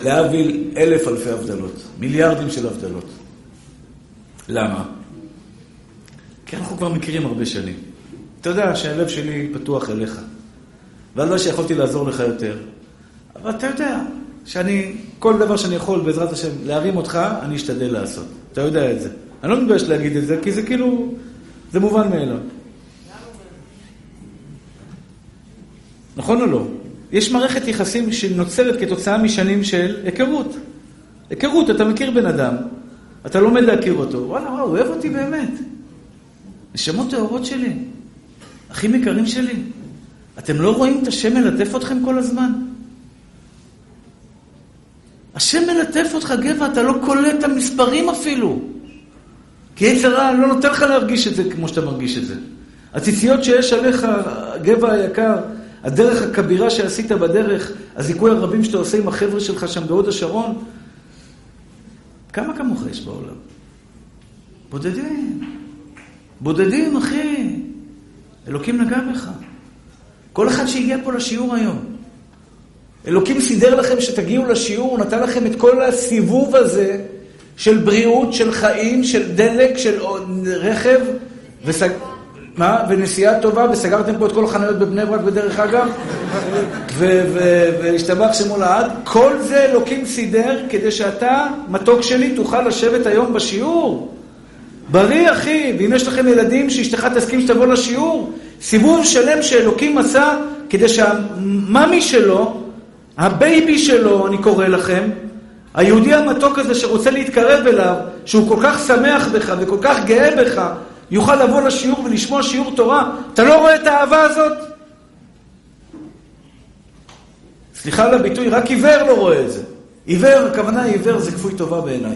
להבדיל אלף אלפי הבדלות, מיליארדים של הבדלות. למה? כי אנחנו כבר מכירים הרבה שנים. אתה יודע שהלב שלי פתוח אליך, ואני לא שיכולתי לעזור לך יותר, אבל אתה יודע שאני, כל דבר שאני יכול בעזרת השם להרים אותך, אני אשתדל לעשות. אתה יודע את זה. אני לא מתבייש להגיד את זה, כי זה כאילו, זה מובן מאליו. נכון או לא? יש מערכת יחסים שנוצרת כתוצאה משנים של היכרות. היכרות, אתה מכיר בן אדם, אתה לומד להכיר אותו, וואלה, וואו, הוא אוהב אותי באמת. נשמות טהורות שלי. אחים יקרים שלי, אתם לא רואים את השם מלטף אתכם כל הזמן? השם מלטף אותך, גבע, אתה לא קולט את המספרים אפילו. כי יצר רע לא נותן לך להרגיש את זה כמו שאתה מרגיש את זה. הציציות שיש עליך, גבע היקר, הדרך הכבירה שעשית בדרך, הזיכוי הרבים שאתה עושה עם החבר'ה שלך שם בהוד השרון, כמה כמוך יש בעולם? בודדים. בודדים, אחי. אלוקים נגע בך. כל אחד שהגיע פה לשיעור היום. אלוקים סידר לכם שתגיעו לשיעור, הוא נתן לכם את כל הסיבוב הזה של בריאות, של חיים, של דלק, של רכב, וסג... מה? ונסיעה טובה, וסגרתם פה את כל החנויות בבני ברק בדרך אגב, וישתבח שמו לעד. כל זה אלוקים סידר כדי שאתה, מתוק שלי, תוכל לשבת היום בשיעור. בריא, אחי, ואם יש לכם ילדים שאשתך תסכים שתבוא לשיעור, סיבוב שלם שאלוקים עשה כדי שהמאמי שלו, הבייבי שלו, אני קורא לכם, היהודי המתוק הזה שרוצה להתקרב אליו, שהוא כל כך שמח בך וכל כך גאה בך, יוכל לבוא לשיעור ולשמוע שיעור תורה. אתה לא רואה את האהבה הזאת? סליחה על הביטוי, רק עיוור לא רואה את זה. עיוור, הכוונה עיוור זה כפוי טובה בעיניי.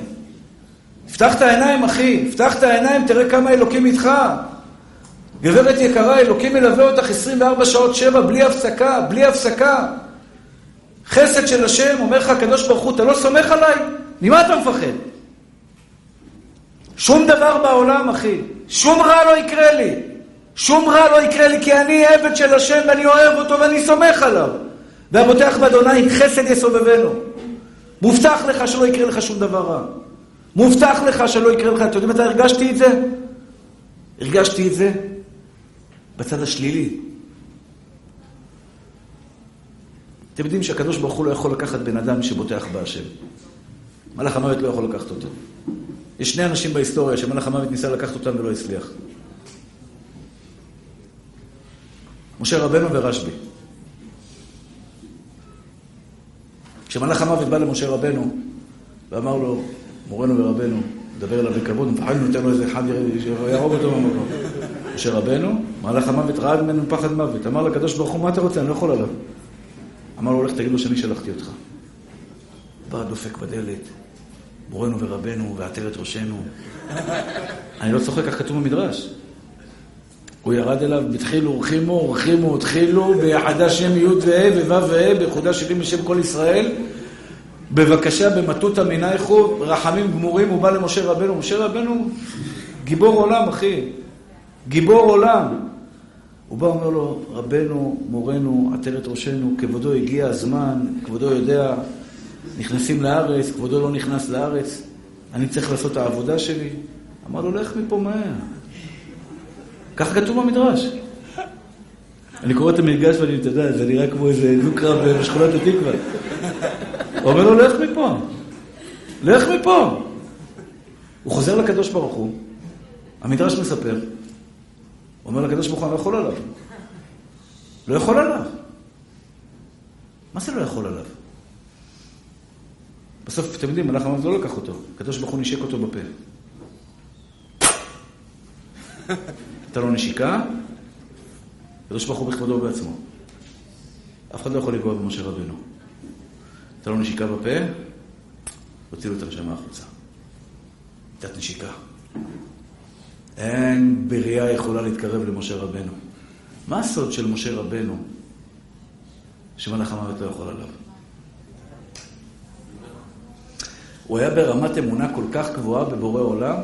פתח את העיניים, אחי, פתח את העיניים, תראה כמה אלוקים איתך. גברת יקרה, אלוקים מלווה אותך 24 שעות שבע, בלי הפסקה, בלי הפסקה. חסד של השם, אומר לך הקדוש ברוך הוא, אתה לא סומך עליי? ממה אתה מפחד? שום דבר בעולם, אחי. שום רע לא יקרה לי. שום רע לא יקרה לי, כי אני עבד של השם ואני אוהב אותו ואני סומך עליו. והבוטח באדוני חסד יסובבנו. מובטח לך שלא יקרה לך שום דבר רע. מובטח לך שלא יקרה לך. אתם יודעים מתי הרגשתי את זה? הרגשתי את זה בצד השלילי. אתם יודעים שהקדוש ברוך הוא לא יכול לקחת בן אדם שבוטח בהשם. מלאך המוות לא יכול לקחת אותו. יש שני אנשים בהיסטוריה שמלאך המוות ניסה לקחת אותם ולא הצליח. משה רבנו ורשב"י. כשמלאך המוות בא למשה רבנו ואמר לו, מורנו ורבנו, מדבר אליו בכבוד, מפחד נותן לו איזה אחד שיהרוג אותו במקום. משה רבנו, מלאך המוות רעד ממנו פחד מוות. אמר לקדוש ברוך הוא, מה אתה רוצה? אני לא יכול עליו. אמר לו, הולך תגיד לו שאני שלחתי אותך. בא דופק בדלת, מורנו ורבנו ועטרת ראשנו. אני לא צוחק, כך כתוב במדרש. הוא ירד אליו, בתחילו ורחימו, ורחימו, התחילו, ביחדה שם י' וה' וו' וה', ביחודה שבעים לשם כל ישראל. בבקשה, במטותא מנייכו, רחמים גמורים, הוא בא למשה רבנו. משה רבנו, גיבור עולם, אחי. גיבור עולם. הוא בא ואומר לו, רבנו, מורנו, עטרת ראשנו, כבודו הגיע הזמן, כבודו יודע, נכנסים לארץ, כבודו לא נכנס לארץ, אני צריך לעשות את העבודה שלי. אמר לו, לך מפה מהר. כך כתוב במדרש. אני קורא את המדרש ואני, אתה יודע, זה נראה כמו איזה דו-קרב בשכונת התקווה. הוא אומר לו, לך מפה. לך מפה. הוא חוזר לקדוש ברוך הוא, המדרש מספר, אומר לקדוש ברוך הוא, אני לא יכול עליו. לא יכול עליו. מה זה לא יכול עליו? בסוף, אתם יודעים, מלאך המוות לא לקח אותו. הקדוש ברוך הוא נשק אותו בפה. אתה לא נשיקה, הקדוש ברוך הוא בכבודו ובעצמו. אף אחד לא יכול לגוע במשה רבנו. אתה לא נשיקה בפה, הוציא לו את הנשמה החוצה. קצת נשיקה. אין בריאה יכולה להתקרב למשה רבנו. מה הסוד של משה רבנו שמלאך המוות לא יכול עליו? הוא היה ברמת אמונה כל כך גבוהה בבורא עולם,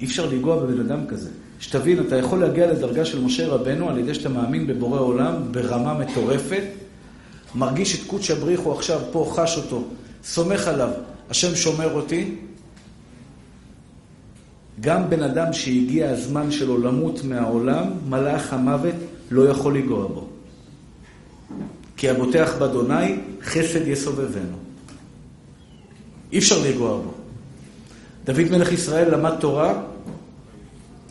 אי אפשר לנגוע בבן אדם כזה. שתבין, אתה יכול להגיע לדרגה של משה רבנו על ידי שאתה מאמין בבורא עולם ברמה מטורפת, מרגיש את קודש הבריחו עכשיו פה, חש אותו, סומך עליו, השם שומר אותי, גם בן אדם שהגיע הזמן שלו למות מהעולם, מלאך המוות לא יכול לנגוע בו. כי הבוטח באדוני, חסד יסובבנו. אי אפשר לנגוע בו. דוד מלך ישראל למד תורה,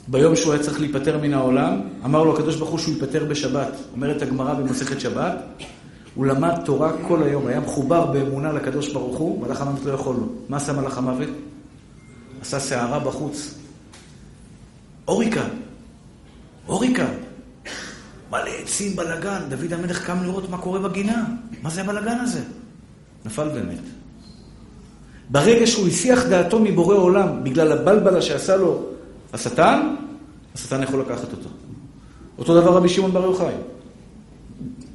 ביום שהוא היה צריך להיפטר מן העולם, אמר לו הקדוש ברוך הוא שהוא ייפטר בשבת. אומרת הגמרא במסכת שבת, הוא למד תורה כל היום, היה מחובר באמונה לקדוש ברוך הוא, מלאך המוות לא יכול לו. מה עשה מלאך המוות? עשה סערה בחוץ. אוריקה. אוריקה. מלא עצים, בלאגן. דוד המלך קם לראות מה קורה בגינה. מה זה הבלאגן הזה? נפל ומת. ברגע שהוא הסיח דעתו מבורא עולם בגלל הבלבלה שעשה לו השטן, השטן יכול לקחת אותו. אותו דבר רבי שמעון בר יוחאי.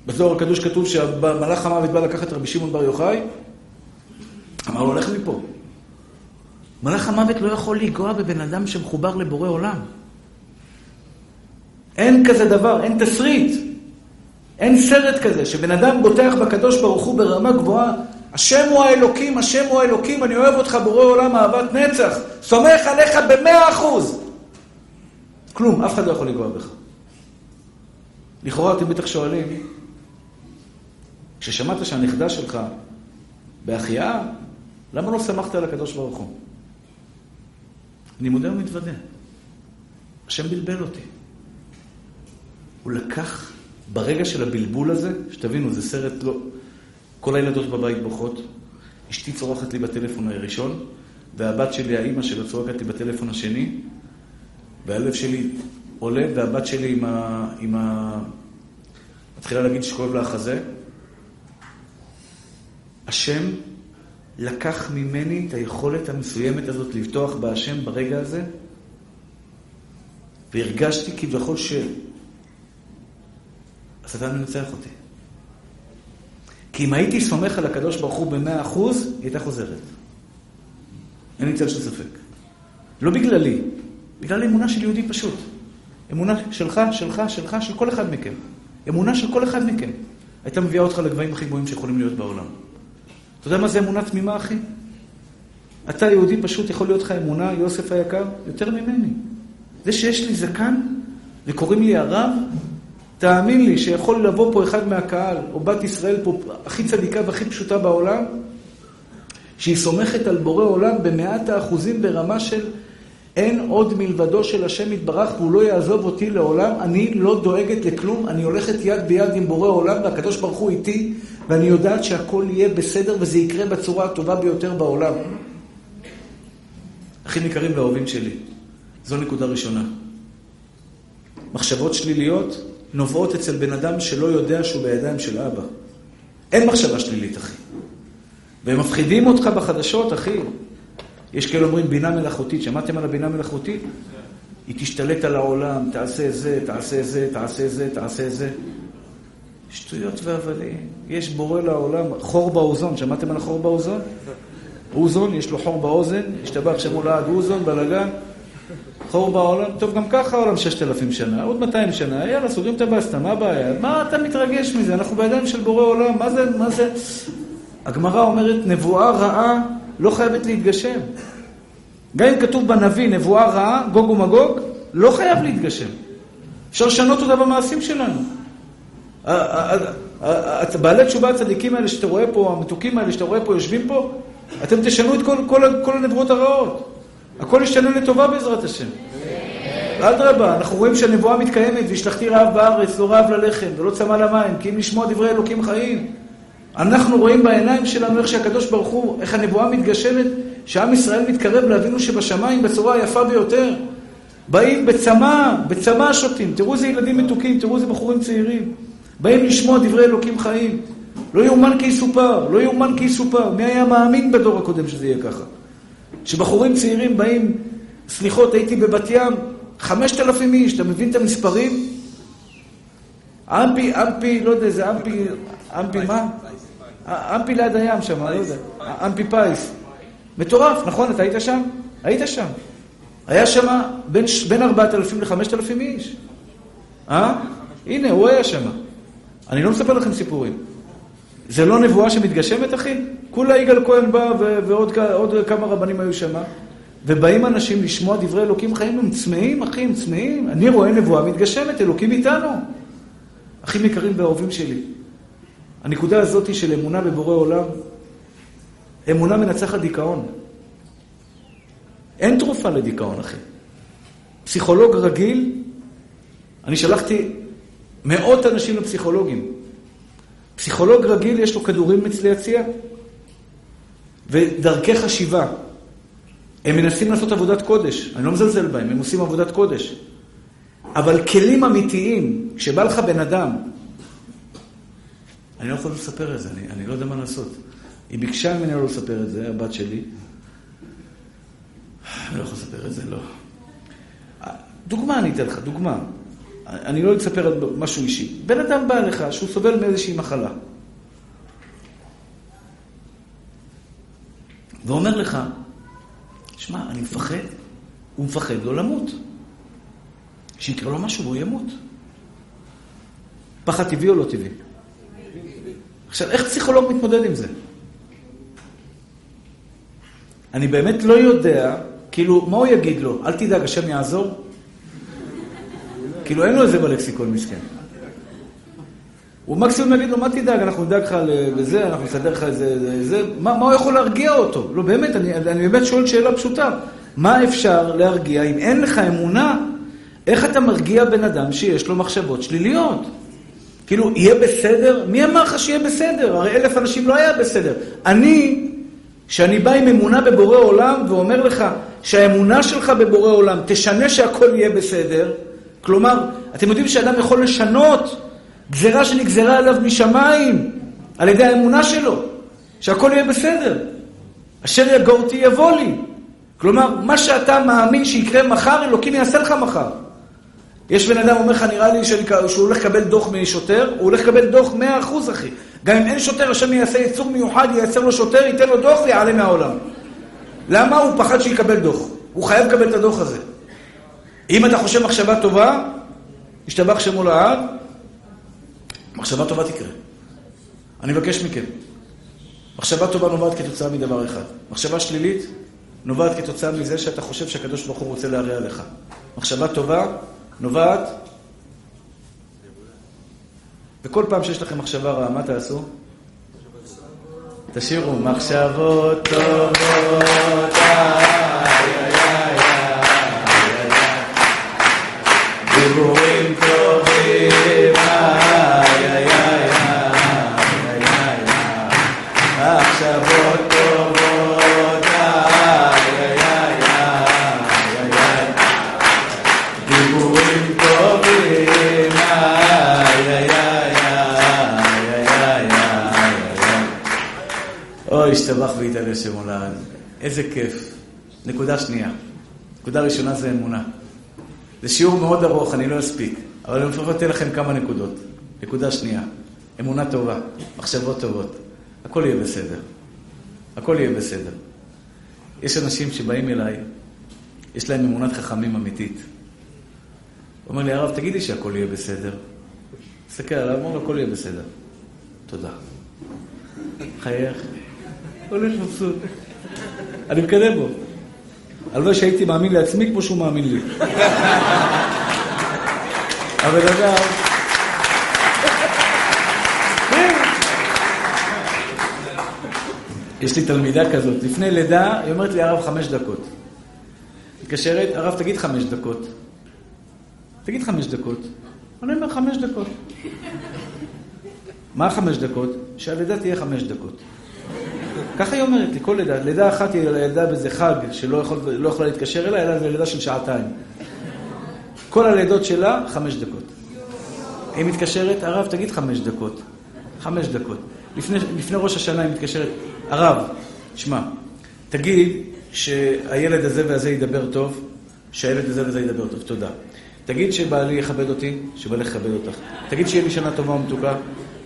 בזוהר הקדוש כתוב שמלאך המוות בא לקחת רבי שמעון בר יוחאי, אמר לו, לך מפה. מלאך המוות לא יכול לנגוע בבן אדם שמחובר לבורא עולם. אין כזה דבר, אין תסריט. אין סרט כזה, שבן אדם בוטח בקדוש ברוך הוא ברמה גבוהה. השם הוא האלוקים, השם הוא האלוקים, אני אוהב אותך בורא עולם אהבת נצח. סומך עליך במאה אחוז. כלום, אף אחד לא יכול לגוע בך. לכאורה אתם בטח שואלים, כששמעת שהנכדה שלך בהחייאה, למה לא שמחת על הקדוש ברוך הוא? אני מודה ומתוודה. השם בלבל אותי. הוא לקח, ברגע של הבלבול הזה, שתבינו, זה סרט לא... כל הילדות בבית בוכות, אשתי צורחת לי בטלפון הראשון, והבת שלי, האימא שלו, צורקת לי בטלפון השני, והלב שלי עולה, והבת שלי עם ה... עם ה... מתחילה להגיד שכואב לה החזה. השם לקח ממני את היכולת המסוימת הזאת לבטוח בהשם ברגע הזה, והרגשתי כביכול ש... השטן מנצח אותי. כי אם הייתי סומך על הקדוש ברוך הוא במאה אחוז, היא הייתה חוזרת. אין לי צל של ספק. לא בגללי, בגלל אמונה של יהודי פשוט. אמונה שלך, שלך, שלך, של כל אחד מכם. אמונה של כל אחד מכם. הייתה מביאה אותך לגבהים הכי גבוהים שיכולים להיות בעולם. יודע מה זה אמונה תמימה, אחי? אתה יהודי פשוט, יכול להיות לך אמונה, יוסף היקר, יותר ממני. זה שיש לי זקן וקוראים לי הרב, תאמין לי שיכול לבוא פה אחד מהקהל, או בת ישראל פה, הכי צדיקה והכי פשוטה בעולם, שהיא סומכת על בורא עולם במאת האחוזים ברמה של אין עוד מלבדו של השם יתברך והוא לא יעזוב אותי לעולם, אני לא דואגת לכלום, אני הולכת יד ביד עם בורא עולם והקדוש ברוך הוא איתי ואני יודעת שהכל יהיה בסדר וזה יקרה בצורה הטובה ביותר בעולם. אחים יקרים ואהובים שלי, זו נקודה ראשונה. מחשבות שליליות נובעות אצל בן אדם שלא יודע שהוא בידיים של אבא. אין מחשבה שלילית, אחי. והם מפחידים אותך בחדשות, אחי. יש כאלה אומרים בינה מלאכותית. שמעתם על הבינה מלאכותית? היא תשתלט על העולם, תעשה זה, תעשה זה, תעשה זה, תעשה זה. שטויות והבלים. יש בורא לעולם, חור באוזון. שמעתם על החור באוזון? אוזון, יש לו חור באוזן, השתבח שמו לעד אוזון, בלאגן. חור בעולם, טוב, גם ככה העולם ששת אלפים שנה, עוד 200 שנה, יאללה, סוגרים את הבסטה, מה הבעיה? מה אתה מתרגש מזה? אנחנו בידיים של בורא עולם, מה זה, מה זה? הגמרא אומרת, נבואה רעה לא חייבת להתגשם. גם אם כתוב בנביא נבואה רעה, גוג ומגוג, לא חייב להתגשם. אפשר לשנות אותה במעשים שלנו. בעלי תשובה הצדיקים האלה שאתה רואה פה, המתוקים האלה שאתה רואה פה, יושבים פה, אתם תשנו את כל, כל, כל הנבואות הרעות. הכל ישתנה לטובה בעזרת השם. אדרבה, אנחנו רואים שהנבואה מתקיימת, והשלכתי רעב בארץ, לא רעב ללחם, ולא צמא למים, כי אם לשמוע דברי אלוקים חיים. אנחנו רואים בעיניים שלנו איך שהקדוש ברוך הוא, איך הנבואה מתגשמת, שעם ישראל מתקרב לאבינו שבשמיים בצורה היפה ביותר. באים בצמא, בצמא שותים. תראו איזה ילדים מתוקים, תראו איזה בחורים צעירים. באים לשמוע דברי אלוקים חיים. לא יאומן כי יסופר, לא יאומן כי יסופר. מי היה מאמין בדור הקודם שזה יהיה ככה? שבחורים צעירים באים, סליחות, הייתי בבת ים, חמשת אלפים איש, אתה מבין את המספרים? אמפי, אמפי, לא יודע, זה אמפי, אמפי מה? אמפי ליד הים שם, לא יודע. אמפי פייס. מטורף, נכון? אתה היית שם? היית שם. היה שם בין, בין 4,000 ל-5,000 איש. אה? הנה, הוא היה שם. אני לא מספר לכם סיפורים. זה לא נבואה שמתגשמת, אחי? כולה יגאל כהן בא ועוד כמה רבנים היו שם. ובאים אנשים לשמוע דברי אלוקים חיים, הם צמאים, אחי, הם צמאים. אני רואה נבואה מתגשמת, אלוקים איתנו. אחים יקרים ואהובים שלי. הנקודה הזאת של אמונה בבורא עולם, אמונה מנצחת דיכאון. אין תרופה לדיכאון, אחי. פסיכולוג רגיל, אני שלחתי מאות אנשים לפסיכולוגים. פסיכולוג רגיל, יש לו כדורים אצלי יציע, ודרכי חשיבה. הם מנסים לעשות עבודת קודש, אני לא מזלזל בהם, הם עושים עבודת קודש. אבל כלים אמיתיים, כשבא לך בן אדם, אני לא יכול לספר את זה, אני, אני לא יודע מה לעשות. היא ביקשה ממני לא לספר את זה, הבת שלי. אני לא יכול לספר את זה, לא. דוגמה אני אתן לך, דוגמה. אני לא אספר על משהו אישי. בן אדם בא לך שהוא סובל מאיזושהי מחלה. ואומר לך, שמע, אני מפחד, הוא מפחד לא למות. שיקרה לו משהו והוא ימות. פחד טבעי או לא טבעי? עכשיו, איך פסיכולוג מתמודד עם זה? אני באמת לא יודע, כאילו, מה הוא יגיד לו? אל תדאג, השם יעזור? כאילו, אין לו את זה בלקסיקון מסכן. הוא מקסימום יגיד לו, מה תדאג, אנחנו נדאג לך לזה, אנחנו נסדר לך איזה... זה, מה, מה הוא יכול להרגיע אותו? לא, באמת, אני, אני באמת שואל שאלה פשוטה. מה אפשר להרגיע אם אין לך אמונה? איך אתה מרגיע בן אדם שיש לו מחשבות שליליות? כאילו, יהיה בסדר? מי אמר לך שיהיה בסדר? הרי אלף אנשים לא היה בסדר. אני, שאני בא עם אמונה בבורא עולם ואומר לך שהאמונה שלך בבורא עולם תשנה שהכל יהיה בסדר, כלומר, אתם יודעים שאדם יכול לשנות גזירה שנגזרה עליו משמיים על ידי האמונה שלו, שהכל יהיה בסדר. אשר יגורתי יבוא לי. כלומר, מה שאתה מאמין שיקרה מחר, אלוקים יעשה לך מחר. יש בן אדם אומר לך, נראה לי שהוא הולך לקבל דוח משוטר, הוא הולך לקבל דוח 100% אחי. גם אם אין שוטר, השם יעשה יצור מיוחד, ייצר לו שוטר, ייתן לו דוח ויעלה מהעולם. למה? הוא פחד שיקבל דוח. הוא חייב לקבל את הדוח הזה. אם אתה חושב מחשבה טובה, ישתבח שמו לעד, מחשבה טובה תקרה. אני מבקש מכם. מחשבה טובה נובעת כתוצאה מדבר אחד. מחשבה שלילית נובעת כתוצאה מזה שאתה חושב שהקדוש ברוך הוא רוצה להרע לך. מחשבה טובה נובעת... וכל פעם שיש לכם מחשבה רעה, מה תעשו? תשאירו מחשבות טובות. דיבורים טובים, אוי, השתבח ויתעלה שמו לעד. איזה כיף. נקודה שנייה. נקודה ראשונה זה אמונה. זה שיעור מאוד ארוך, אני לא אספיק, אבל אני לפחות אתן לכם כמה נקודות. נקודה שנייה, אמונה טובה, מחשבות טובות, הכל יהיה בסדר. הכל יהיה בסדר. יש אנשים שבאים אליי, יש להם אמונת חכמים אמיתית. הוא אומר לי, הרב, תגיד לי שהכל יהיה בסדר. תסתכל עליו, אומר לו, הכל יהיה בסדר. תודה. חייך. הולך מבסוט. אני מקדם בו. הלוואי שהייתי מאמין לעצמי כמו שהוא מאמין לי. אבל אגב... יש לי תלמידה כזאת, לפני לידה, היא אומרת לי, הרב, חמש דקות. מתקשרת, הרב, תגיד חמש דקות. תגיד חמש דקות. אני אומר, חמש דקות. מה חמש דקות? שהלידה תהיה חמש דקות. ככה היא אומרת לי, כל לידה. לידה אחת היא לידה באיזה חג שלא יכול, לא יכולה להתקשר אליי, אלא זה לידה של שעתיים. כל הלידות שלה, חמש דקות. היא מתקשרת, הרב, תגיד חמש דקות. חמש דקות. לפני, לפני ראש השנה היא מתקשרת, הרב, שמע, תגיד שהילד הזה והזה ידבר טוב, שהילד הזה והזה ידבר טוב, תודה. תגיד שבעלי יכבד אותי, שבעלי יכבד אותך. תגיד שיהיה לי שנה טובה ומתוקה.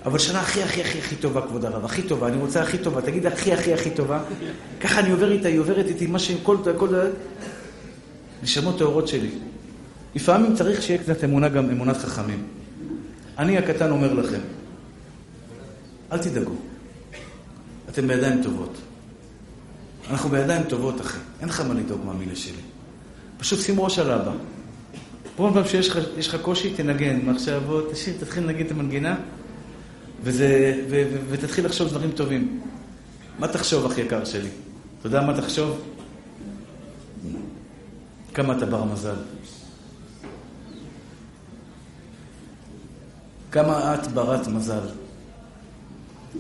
אבל שנה הכי הכי הכי הכי טובה, כבוד הרב, הכי טובה, אני רוצה הכי טובה, תגיד הכי הכי הכי טובה. ככה אני עובר איתה, היא עוברת איתי, מה שהיא, כל, כל, נשמות טהורות שלי. לפעמים צריך שיהיה קצת אמונה, גם אמונת חכמים. אני הקטן אומר לכם, אל תדאגו, אתם בידיים טובות. אנחנו בידיים טובות, אחי. אין לך מה לדאוג מהמילה שלי. פשוט שים ראש על אבא. כל פעם שיש לך קושי, תנגן. מחשבות, תשאיר, תתחיל לנגן את המנגינה. וזה, ו, ו, ותתחיל לחשוב דברים טובים. מה תחשוב, אח יקר שלי? אתה יודע מה תחשוב? כמה אתה בר מזל. כמה את ברת מזל.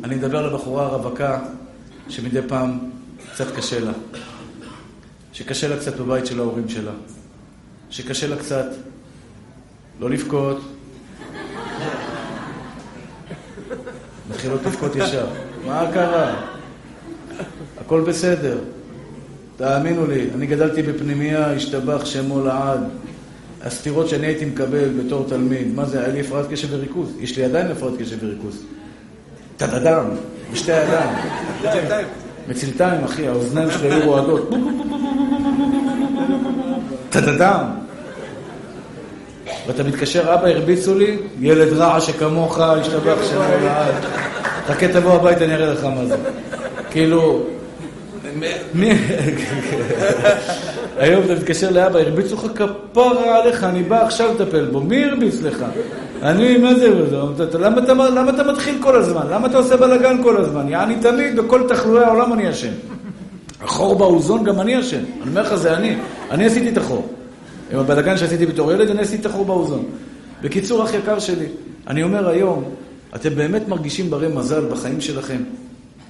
אני מדבר לבחורה רווקה שמדי פעם קצת קשה לה. שקשה לה קצת בבית של ההורים שלה. שקשה לה קצת לא לבכות. מתחילות לבכות ישר. מה קרה? הכל בסדר. תאמינו לי, אני גדלתי בפנימייה, השתבח שמו לעד. הסתירות שאני הייתי מקבל בתור תלמיד, מה זה, היה לי הפרעת קשב וריכוז. יש לי עדיין הפרעת קשב וריכוז. טדדם, בשתי הידיים. מצלתיים, אחי, האוזניים שלי היו רועדות. טדדם. ואתה מתקשר, אבא, הרביצו לי, ילד רע שכמוך, השתבח שמו לעד. חכה תבוא הביתה, אני אראה לך מה זה. כאילו, מי... היום אתה מתקשר לאבא, הרביצו לך כפרה עליך, אני בא עכשיו לטפל בו. מי הרביץ לך? אני, מה זה? למה אתה, למה אתה מתחיל כל הזמן? למה אתה עושה בלאגן כל הזמן? יעני תמיד, בכל תחלואי העולם אני אשם. החור באוזון גם אני אשם. אני אומר לך, זה אני. אני עשיתי את החור. עם הבלאגן שעשיתי בתור ילד, אני עשיתי את החור באוזון. בקיצור, אח יקר שלי, אני אומר היום, אתם באמת מרגישים ברי מזל בחיים שלכם?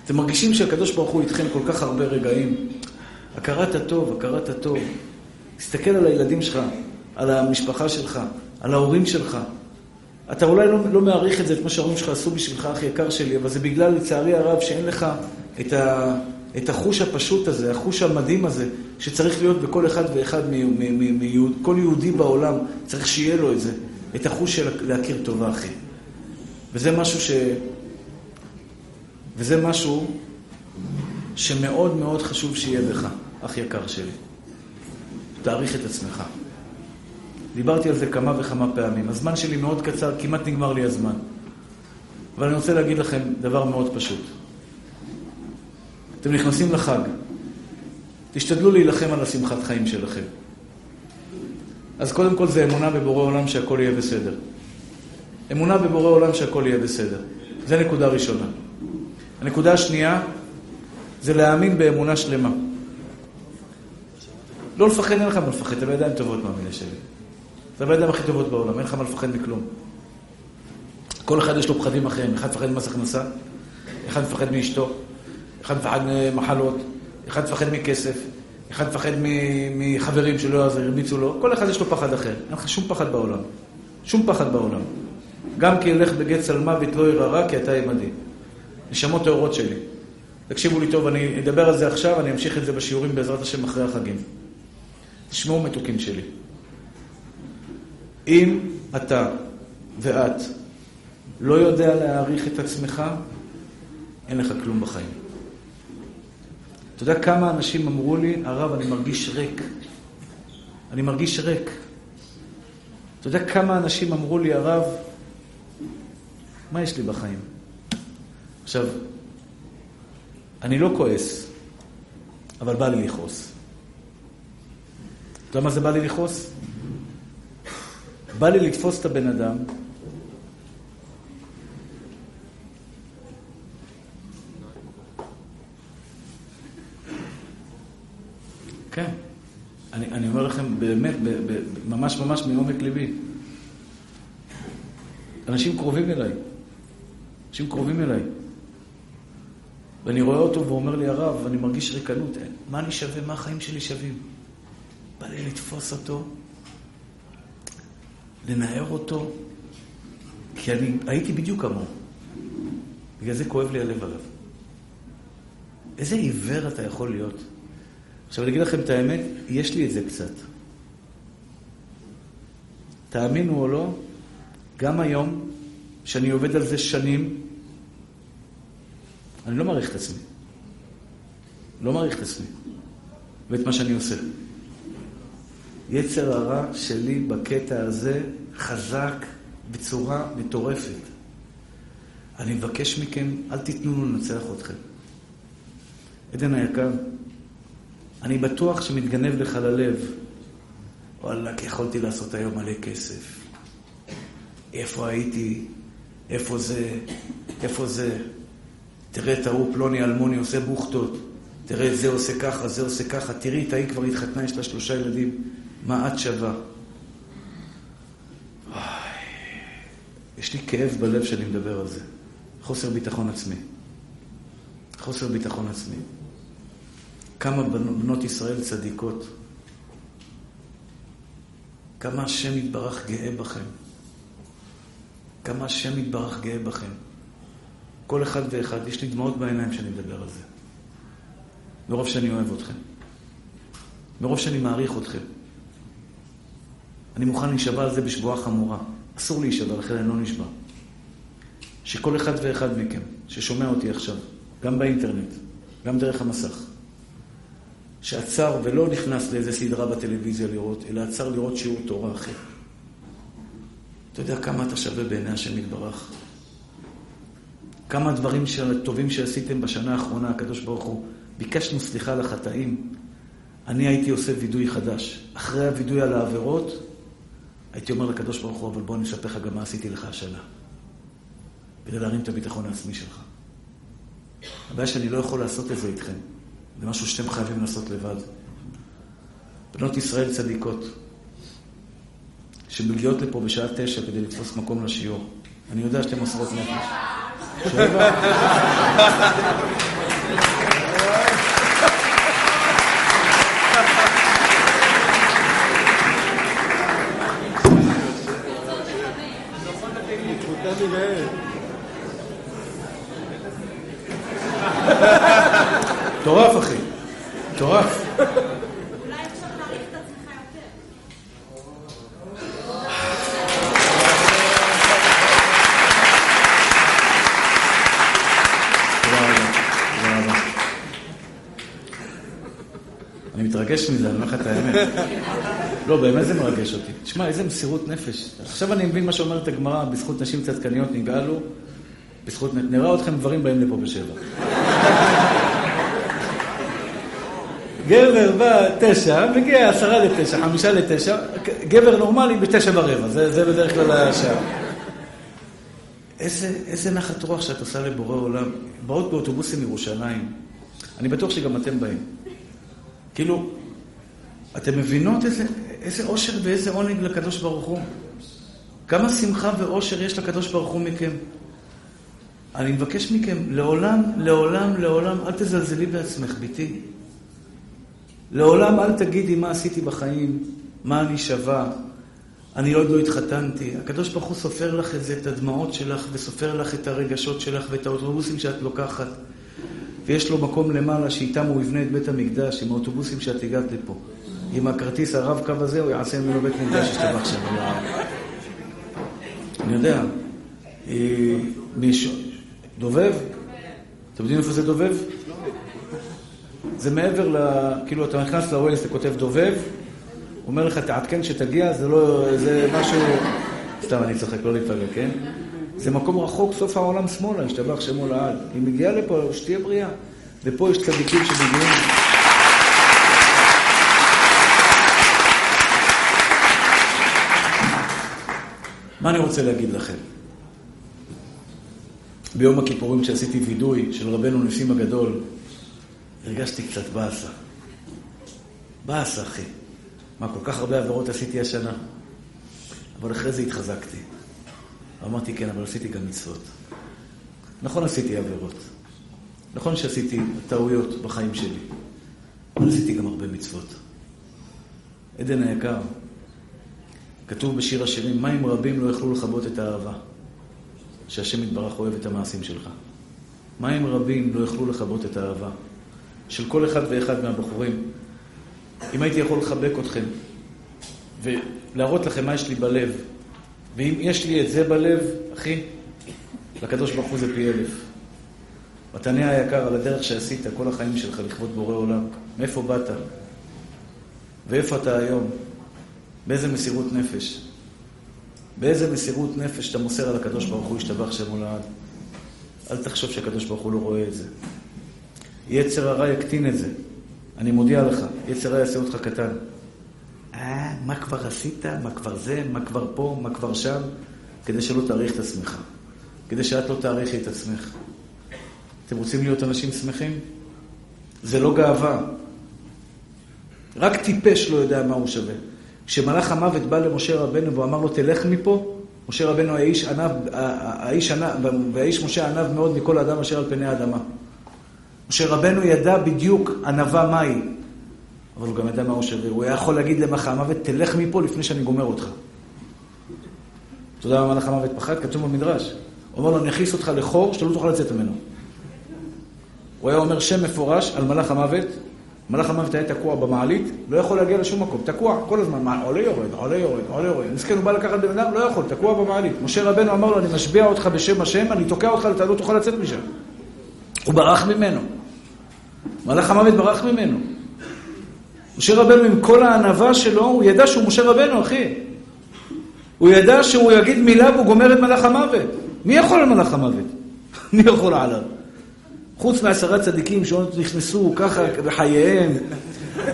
אתם מרגישים שהקדוש ברוך הוא איתכם כל כך הרבה רגעים? הכרת הטוב, הכרת הטוב. תסתכל על הילדים שלך, על המשפחה שלך, על ההורים שלך. אתה אולי לא, לא מעריך את זה, כמו שההורים שלך עשו בשבילך, אח יקר שלי, אבל זה בגלל, לצערי הרב, שאין לך את, ה, את החוש הפשוט הזה, החוש המדהים הזה, שצריך להיות בכל אחד ואחד, כל יהודי בעולם, צריך שיהיה לו את זה, את החוש של להכיר טובה, אחי. וזה משהו ש... וזה משהו שמאוד מאוד חשוב שיהיה בך, אח יקר שלי. תעריך את עצמך. דיברתי על זה כמה וכמה פעמים. הזמן שלי מאוד קצר, כמעט נגמר לי הזמן. אבל אני רוצה להגיד לכם דבר מאוד פשוט. אתם נכנסים לחג, תשתדלו להילחם על השמחת חיים שלכם. אז קודם כל זה אמונה בבורא עולם שהכל יהיה בסדר. אמונה בבורא עולם שהכל יהיה בסדר. זה נקודה ראשונה. הנקודה השנייה זה להאמין באמונה שלמה. לא לפחד, אין לך מה לפחד, אתה בידיים טובות מאמיני שלי. אתה בידיים הכי טובות בעולם, אין לך מה לפחד מכלום. כל אחד יש לו פחדים אחרים, אחד מפחד ממס הכנסה, אחד מפחד מאשתו, אחד מפחד ממחלות, אחד מפחד מכסף, אחד מפחד מחברים שלא הרביצו לו, כל אחד יש לו פחד אחר. אין לך שום פחד בעולם. שום פחד בעולם. גם כי ילך בגט צלמוות לא ירא רע, כי אתה עמדי. נשמות טהורות שלי. תקשיבו לי טוב, אני אדבר על זה עכשיו, אני אמשיך את זה בשיעורים בעזרת השם אחרי החגים. תשמעו מתוקים שלי. אם אתה ואת לא יודע להעריך את עצמך, אין לך כלום בחיים. אתה יודע כמה אנשים אמרו לי, הרב, אני מרגיש ריק. אני מרגיש ריק. אתה יודע כמה אנשים אמרו לי, הרב, מה יש לי בחיים? עכשיו, אני לא כועס, אבל בא לי לכעוס. אתה יודע מה זה בא לי לכעוס? בא לי לתפוס את הבן אדם כן. אני, אני אומר לכם באמת, ב, ב, ממש ממש מעומק ליבי. אנשים קרובים אליי. אנשים קרובים אליי. ואני רואה אותו והוא אומר לי, הרב, אני מרגיש ריקנות. מה אני שווה? מה החיים שלי שווים? בא לי לתפוס אותו, לנער אותו, כי אני הייתי בדיוק כמוהו. בגלל זה כואב לי הלב עליו. איזה עיוור אתה יכול להיות? עכשיו, אני אגיד לכם את האמת, יש לי את זה קצת. תאמינו או לא, גם היום, שאני עובד על זה שנים, אני לא מעריך את עצמי. לא מעריך את עצמי. ואת מה שאני עושה. יצר הרע שלי בקטע הזה חזק בצורה מטורפת. אני מבקש מכם, אל תיתנו לו לנצח אתכם. עדן היקר, אני בטוח שמתגנב לך ללב, וואלכ, יכולתי לעשות היום מלא כסף. איפה הייתי? איפה זה? איפה זה? תראה את ההוא פלוני אלמוני עושה בוכטות. תראה, זה עושה ככה, זה עושה ככה. תראי, את ההיא כבר התחתנה, יש לה שלושה ילדים. מה את שווה? יש לי כאב בלב שאני מדבר על זה. חוסר ביטחון עצמי. חוסר ביטחון עצמי. כמה בנות ישראל צדיקות. כמה השם יתברך גאה בכם. כמה השם יתברך גאה בכם. כל אחד ואחד, יש לי דמעות בעיניים כשאני מדבר על זה. מרוב שאני אוהב אתכם. מרוב שאני מעריך אתכם. אני מוכן להישבע על זה בשבועה חמורה. אסור להישבע, לכן אני לא נשבע. שכל אחד ואחד מכם, ששומע אותי עכשיו, גם באינטרנט, גם דרך המסך, שעצר ולא נכנס לאיזה סדרה בטלוויזיה לראות, אלא עצר לראות שיעור תורה אחר. אתה יודע כמה אתה שווה בעיני השם יתברך? כמה דברים טובים שעשיתם בשנה האחרונה, הקדוש ברוך הוא, ביקשנו סליחה לחטאים. אני הייתי עושה וידוי חדש. אחרי הווידוי על העבירות, הייתי אומר לקדוש ברוך הוא, אבל בוא אני אספר לך גם מה עשיתי לך השנה. כדי להרים את הביטחון העצמי שלך. הבעיה שאני לא יכול לעשות את זה איתכם. זה משהו שאתם חייבים לעשות לבד. בנות ישראל צדיקות, שמגיעות לפה בשעה תשע כדי לתפוס מקום לשיעור. אני יודע שאתם מוסרות נפש. שבע? מטורף, אחי. מטורף. אני מתרגש מזה, אני אומר לך את האמת. לא, באמת זה מרגש אותי. תשמע, איזה מסירות נפש. עכשיו אני מבין מה שאומרת הגמרא, בזכות נשים צדקניות נגאלו, בזכות... נראה אתכם דברים באים לפה בשבע. גבר בא תשע, מגיע עשרה לתשע, חמישה לתשע, גבר נורמלי בתשע ורבע, זה, זה בדרך כלל השעה. איזה, איזה נחת רוח שאת עושה לבורא עולם. באות באוטובוסים מירושלים, אני בטוח שגם אתם באים. כאילו, אתם מבינות איזה, איזה אושר ואיזה עונג לקדוש ברוך הוא? כמה שמחה ואושר יש לקדוש ברוך הוא מכם? אני מבקש מכם, לעולם, לעולם, לעולם, אל תזלזלי בעצמך, ביתי. לעולם אל תגידי מה עשיתי בחיים, מה אני שווה, אני עוד לא התחתנתי. הקדוש ברוך הוא סופר לך את זה, את הדמעות שלך, וסופר לך את הרגשות שלך ואת האוטובוסים שאת לוקחת. ויש לו מקום למעלה שאיתם הוא יבנה את בית המקדש, עם האוטובוסים שאת הגעת לפה. עם הכרטיס הרב-קו הזה, הוא יעשה ממנו בית מקדש שתבח שם. אני יודע. אה, דובב? אתם יודעים איפה זה דובב? זה מעבר ל... כאילו, אתה נכנס לווילס, אתה כותב דובב, אומר לך, תעדכן שתגיע, זה לא... זה משהו... סתם, אני צוחק, לא להתפלל, כן? זה מקום רחוק, סוף העולם שמאלה, השתבח שמו לעד. היא מגיעה לפה, שתהיה בריאה. ופה יש צדיקים שמגיעים. מה אני רוצה להגיד לכם? ביום הכיפורים כשעשיתי וידוי של רבנו ניסים הגדול, הרגשתי קצת באסה. באסה, אחי. מה, כל כך הרבה עבירות עשיתי השנה? אבל אחרי זה התחזקתי. אמרתי, כן, אבל עשיתי גם מצוות. נכון, עשיתי עבירות. נכון שעשיתי טעויות בחיים שלי. אבל עשיתי גם הרבה מצוות. עדן היקר, כתוב בשיר השירים, מים רבים לא יכלו לכבות את האהבה, שהשם יתברך אוהב את המעשים שלך. מים רבים לא יכלו לכבות את האהבה. של כל אחד ואחד מהבחורים. אם הייתי יכול לחבק אתכם ולהראות לכם מה יש לי בלב, ואם יש לי את זה בלב, אחי, לקדוש ברוך הוא זה פי אלף. ותענה היקר על הדרך שעשית כל החיים שלך לכבוד בורא עולם. מאיפה באת? ואיפה אתה היום? באיזה מסירות נפש? באיזה מסירות נפש אתה מוסר על הקדוש ברוך הוא, ישתבח שמו לעד. אל תחשוב שהקדוש ברוך הוא לא רואה את זה. יצר הרע יקטין את זה. אני מודיע לך, יצר הרע יעשה אותך קטן. אה, מה כבר עשית? מה כבר זה? מה כבר פה? מה כבר שם? כדי שלא תעריך את עצמך. כדי שאת לא תעריכי את עצמך. אתם רוצים להיות אנשים שמחים? זה לא גאווה. רק טיפש לא יודע מה הוא שווה. כשמלאך המוות בא למשה רבנו ואמר לו, תלך מפה, משה רבנו האיש ענב, האיש ענב, והאיש משה ענב מאוד מכל האדם אשר על פני האדמה. משה רבנו ידע בדיוק ענווה מהי. אבל הוא גם ידע מה הוא שווה. הוא היה יכול להגיד למלאך המוות, תלך מפה לפני שאני גומר אותך. אתה יודע מה מלאך המוות פחד? כתוב במדרש. הוא אומר לו, אני אכניס אותך לחור שאתה לא תוכל לצאת ממנו. הוא היה אומר שם מפורש על מלאך המוות, מלאך המוות היה תקוע במעלית, לא יכול להגיע לשום מקום, תקוע כל הזמן, מה, עולה יורד, עולה יורד, עולה יורד. מסכן, הוא בא לקחת בן אדם, לא יכול, תקוע במעלית. משה רבנו אמר לו, אני משביע אותך בשם השם, אני תוקע אותך, אתה לא תוכל לצאת משם. הוא ברח ממנו. מלאך המוות ברח ממנו. משה רבנו עם כל הענווה שלו, הוא ידע שהוא משה רבנו, אחי. הוא ידע שהוא יגיד מילה והוא גומר את מלאך המוות. מי יכול על מלאך המוות? מי יכול עליו? חוץ מעשרה צדיקים שעוד נכנסו ככה בחייהם,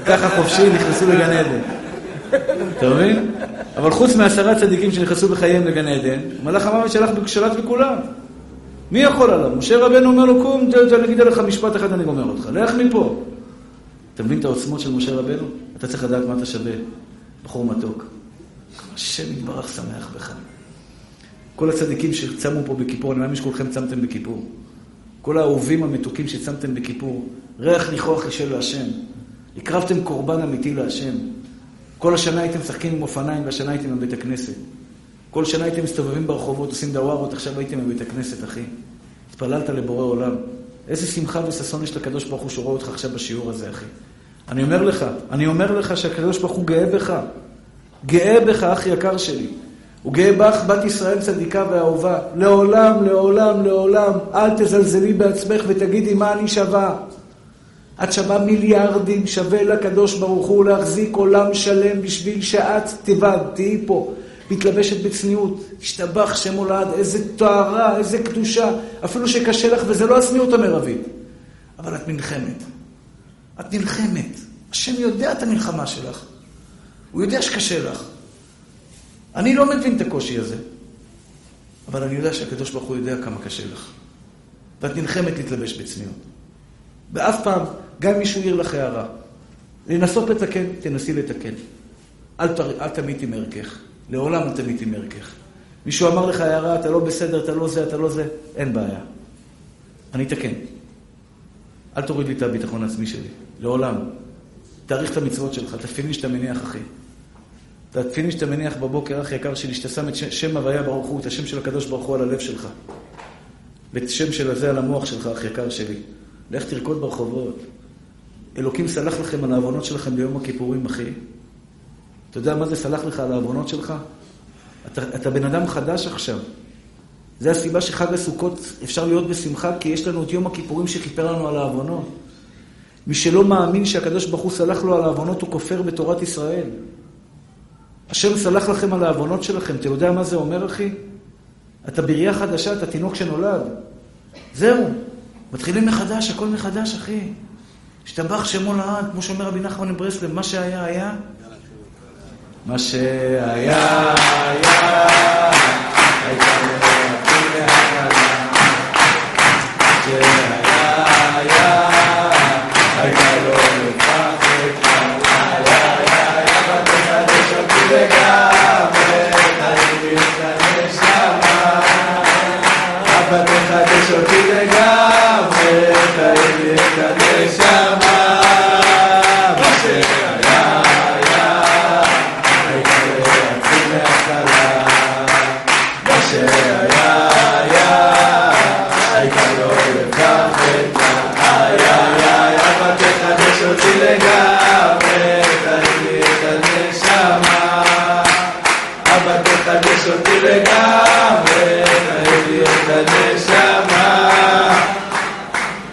ככה חופשי, נכנסו לגן עדן. אתה מבין? אבל חוץ מעשרה צדיקים שנכנסו בחייהם לגן עדן, מלאך המוות שלח שלט בכולם. מי יכול עליו? משה רבנו אומר לו, קום, אני אגיד עליך משפט אחד, אני גומר אותך. לך מפה. אתה מבין את העוצמות של משה רבנו? אתה צריך לדעת מה אתה שווה. בחור מתוק. השם יתברך שמח בך. כל הצדיקים שצמו פה בכיפור, אני מאמין שכולכם צמתם בכיפור. כל האהובים המתוקים שצמתם בכיפור, ריח ניחוח אישל להשם. הקרבתם קורבן אמיתי להשם. כל השנה הייתם משחקים עם אופניים והשנה הייתם בבית הכנסת. כל שנה הייתם מסתובבים ברחובות, עושים דווארות, עכשיו הייתם בבית הכנסת, אחי. התפללת לבורא עולם. איזה שמחה וששון יש לקדוש ברוך הוא שרואה אותך עכשיו בשיעור הזה, אחי. אני אומר לך, אני אומר לך שהקדוש ברוך הוא גאה בך. גאה בך, אח יקר שלי. הוא גאה בך, בת ישראל צדיקה ואהובה. לעולם, לעולם, לעולם, אל תזלזלי בעצמך ותגידי מה אני שווה. את שווה מיליארדים, שווה לקדוש ברוך הוא להחזיק עולם שלם בשביל שאת תבד, תהיי פה, מתלבשת בצניעות. השתבח שם הולד, איזה טהרה, איזה קדושה. אפילו שקשה לך, וזה לא הצניעות המרבית. אבל את נלחמת. את נלחמת. השם יודע את המלחמה שלך. הוא יודע שקשה לך. אני לא מבין את הקושי הזה, אבל אני יודע שהקדוש ברוך הוא יודע כמה קשה לך. ואת נלחמת להתלבש בצניעות. ואף פעם, גם אם מישהו העיר לך הערה, לנסות לתקן, תנסי לתקן. אל, תר... אל תמיתי מערכך. לעולם אל תמיתי מערכך. מישהו אמר לך הערה, אתה לא בסדר, אתה לא זה, אתה לא זה, אין בעיה. אני אתקן. אל תוריד לי את הביטחון העצמי שלי. לעולם. תאריך את המצוות שלך, תפילין שאתה מניח, אחי. התפילין שאתה מניח בבוקר, אח יקר שלי, שאתה שם את שם הוויה ברוך הוא, את השם של הקדוש ברוך הוא על הלב שלך. ואת השם של הזה על המוח שלך, אח יקר שלי. לך תרקוד ברחובות. אלוקים סלח לכם על העוונות שלכם ביום הכיפורים, אחי. אתה יודע מה זה סלח לך על העוונות שלך? אתה, אתה בן אדם חדש עכשיו. זה הסיבה שחג הסוכות אפשר להיות בשמחה, כי יש לנו את יום הכיפורים שכיפר לנו על העוונות. מי שלא מאמין שהקדוש ברוך הוא סלח לו על העוונות, הוא כופר בתורת ישראל. השם סלח לכם על העוונות שלכם. אתה יודע מה זה אומר, אחי? אתה בריאה חדשה, אתה תינוק שנולד. זהו, מתחילים מחדש, הכל מחדש, אחי. השתבח שמו לעד, כמו שאומר רבי נחמן מברסלב, מה שהיה, היה. מה שהיה, היה.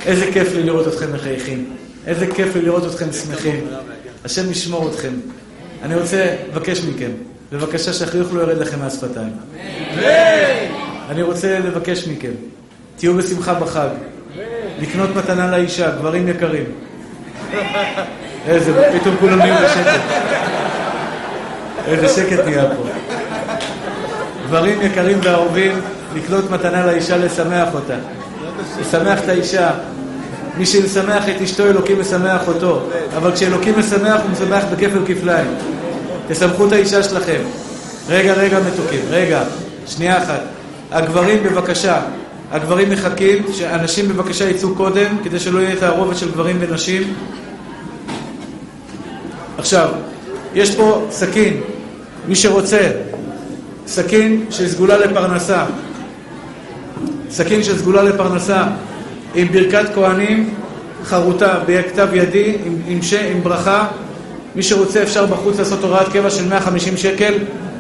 איזה כיף לי לראות אתכם מחייכים. איזה כיף לי לראות אתכם שמחים. השם ישמור אתכם. אני רוצה לבקש מכם, בבקשה שהחיוך לא ירד לכם מהשפתיים. אני רוצה לבקש מכם, תהיו בשמחה בחג. לקנות מתנה לאישה, גברים יקרים. איזה, פתאום כולם נהיים בשקט. איזה שקט נהיה פה. גברים יקרים ואהובים, לקנות מתנה לאישה, לשמח אותה. לשמח את האישה. מי שמשמח את אשתו, אלוקים משמח אותו. אבל כשאלוקים משמח, הוא משמח בכפל כפליים. תשמחו את האישה שלכם. רגע, רגע, מתוקים. רגע, שנייה אחת. הגברים, בבקשה. הגברים מחכים, שאנשים בבקשה יצאו קודם, כדי שלא יהיה תערובת של גברים ונשים. עכשיו, יש פה סכין, מי שרוצה, סכין של סגולה לפרנסה. סכין של סגולה לפרנסה עם ברכת כהנים חרוטה בכתב ידי, עם, עם, ש, עם ברכה. מי שרוצה אפשר בחוץ לעשות הוראת קבע של 150 שקל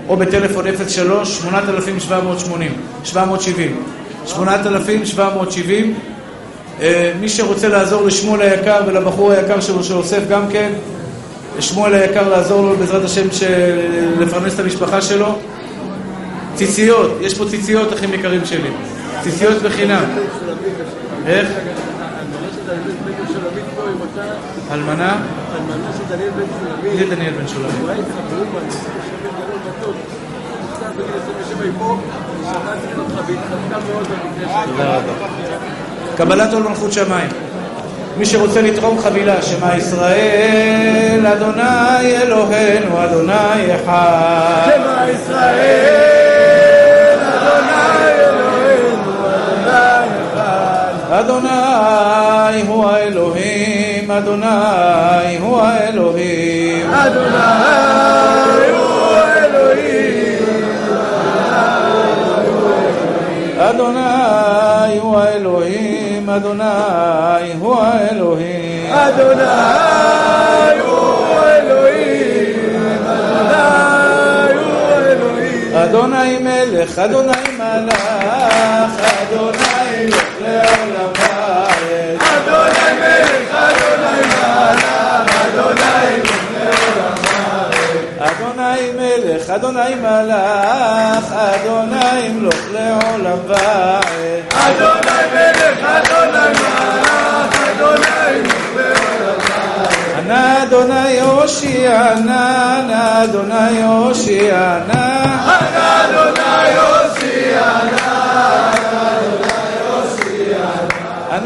או בטלפון 03 8780 770 8770 מי שרוצה לעזור לשמואל היקר ולבחור היקר שלו שאוסף גם כן שמואל היקר לעזור לו בעזרת השם לפרנס את המשפחה שלו ציציות, יש פה ציציות אחים יקרים שלי ציציות בחינם? אלמנה? אלמנה של דניאל בן שולמית. מי זה דניאל בן שולמית? היה התחברו בה, חושב שגדול מתוק. קצת בגיל 27 היא פה, שמעתי אותך והתחזקה מאוד במקרה שלה. תודה רבה. קבלת עול מלכות שמיים. מי שרוצה לתרום חבילה, שמע ישראל, אדוני אלוהינו, אדוני אחד. שמע ישראל, אחד. אדוני הוא האלוהים, אדוני הוא האלוהים. אדוני הוא אלוהים. אדוני הוא האלוהים, אדוני הוא האלוהים. אדוני הוא אלוהים. אדוני הוא אלוהים. אדוני מלך, אדוני מלך, אדוני מלך לעולם ועד. אדוני מלך, אדוני מלך, אדוני אדוני מלך, אדוני מלך, אדוני מלוך לעולם ועד. אדוני מלך, אדוני מלך, אדוני ענה אדוני הושיע, נא, נא אדוני הושיע, נא.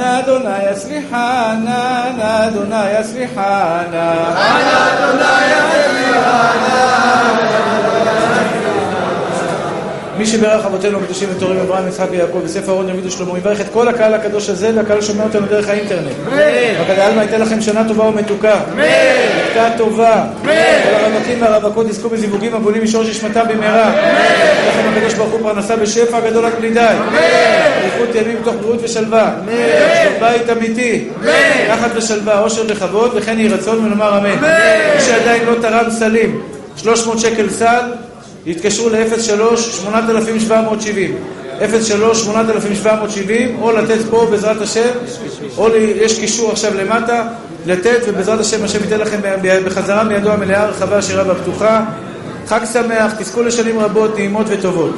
أنادنا يسرحانا أنادنا يسرحانا أنادنا يسرحانا מי שברך אבותינו הקדושים וטורים אברהם, יצחק ויעקב בספר אורן דוד ושלמה, יברך את כל הקהל הקדוש הזה והקהל שומע אותנו דרך האינטרנט. וכדי עלמא ייתן לכם שנה טובה ומתוקה. מתקה טובה. כל הרווקים והרווקות יזכו בזיווגים הגונים משורש נשמתם במהרה. לכם הקדוש ברוך הוא פרנסה בשפע גדול עד בלי די. אריכות ימים מתוך בריאות ושלווה. שלום בית אמיתי. נחת ושלווה, עושר וכבוד, וכן יהי רצון ונאמר אמן. מי שעדיין לא תרם סלים, 300 שקל סל, יתקשרו ל-03-8770, 03-8770, או לתת פה בעזרת השם, או יש קישור עכשיו למטה, לתת, ובעזרת השם השם ייתן לכם בחזרה מידו המלאה, הרחבה, עשירה והפתוחה. חג שמח, תזכו לשנים רבות, נעימות וטובות.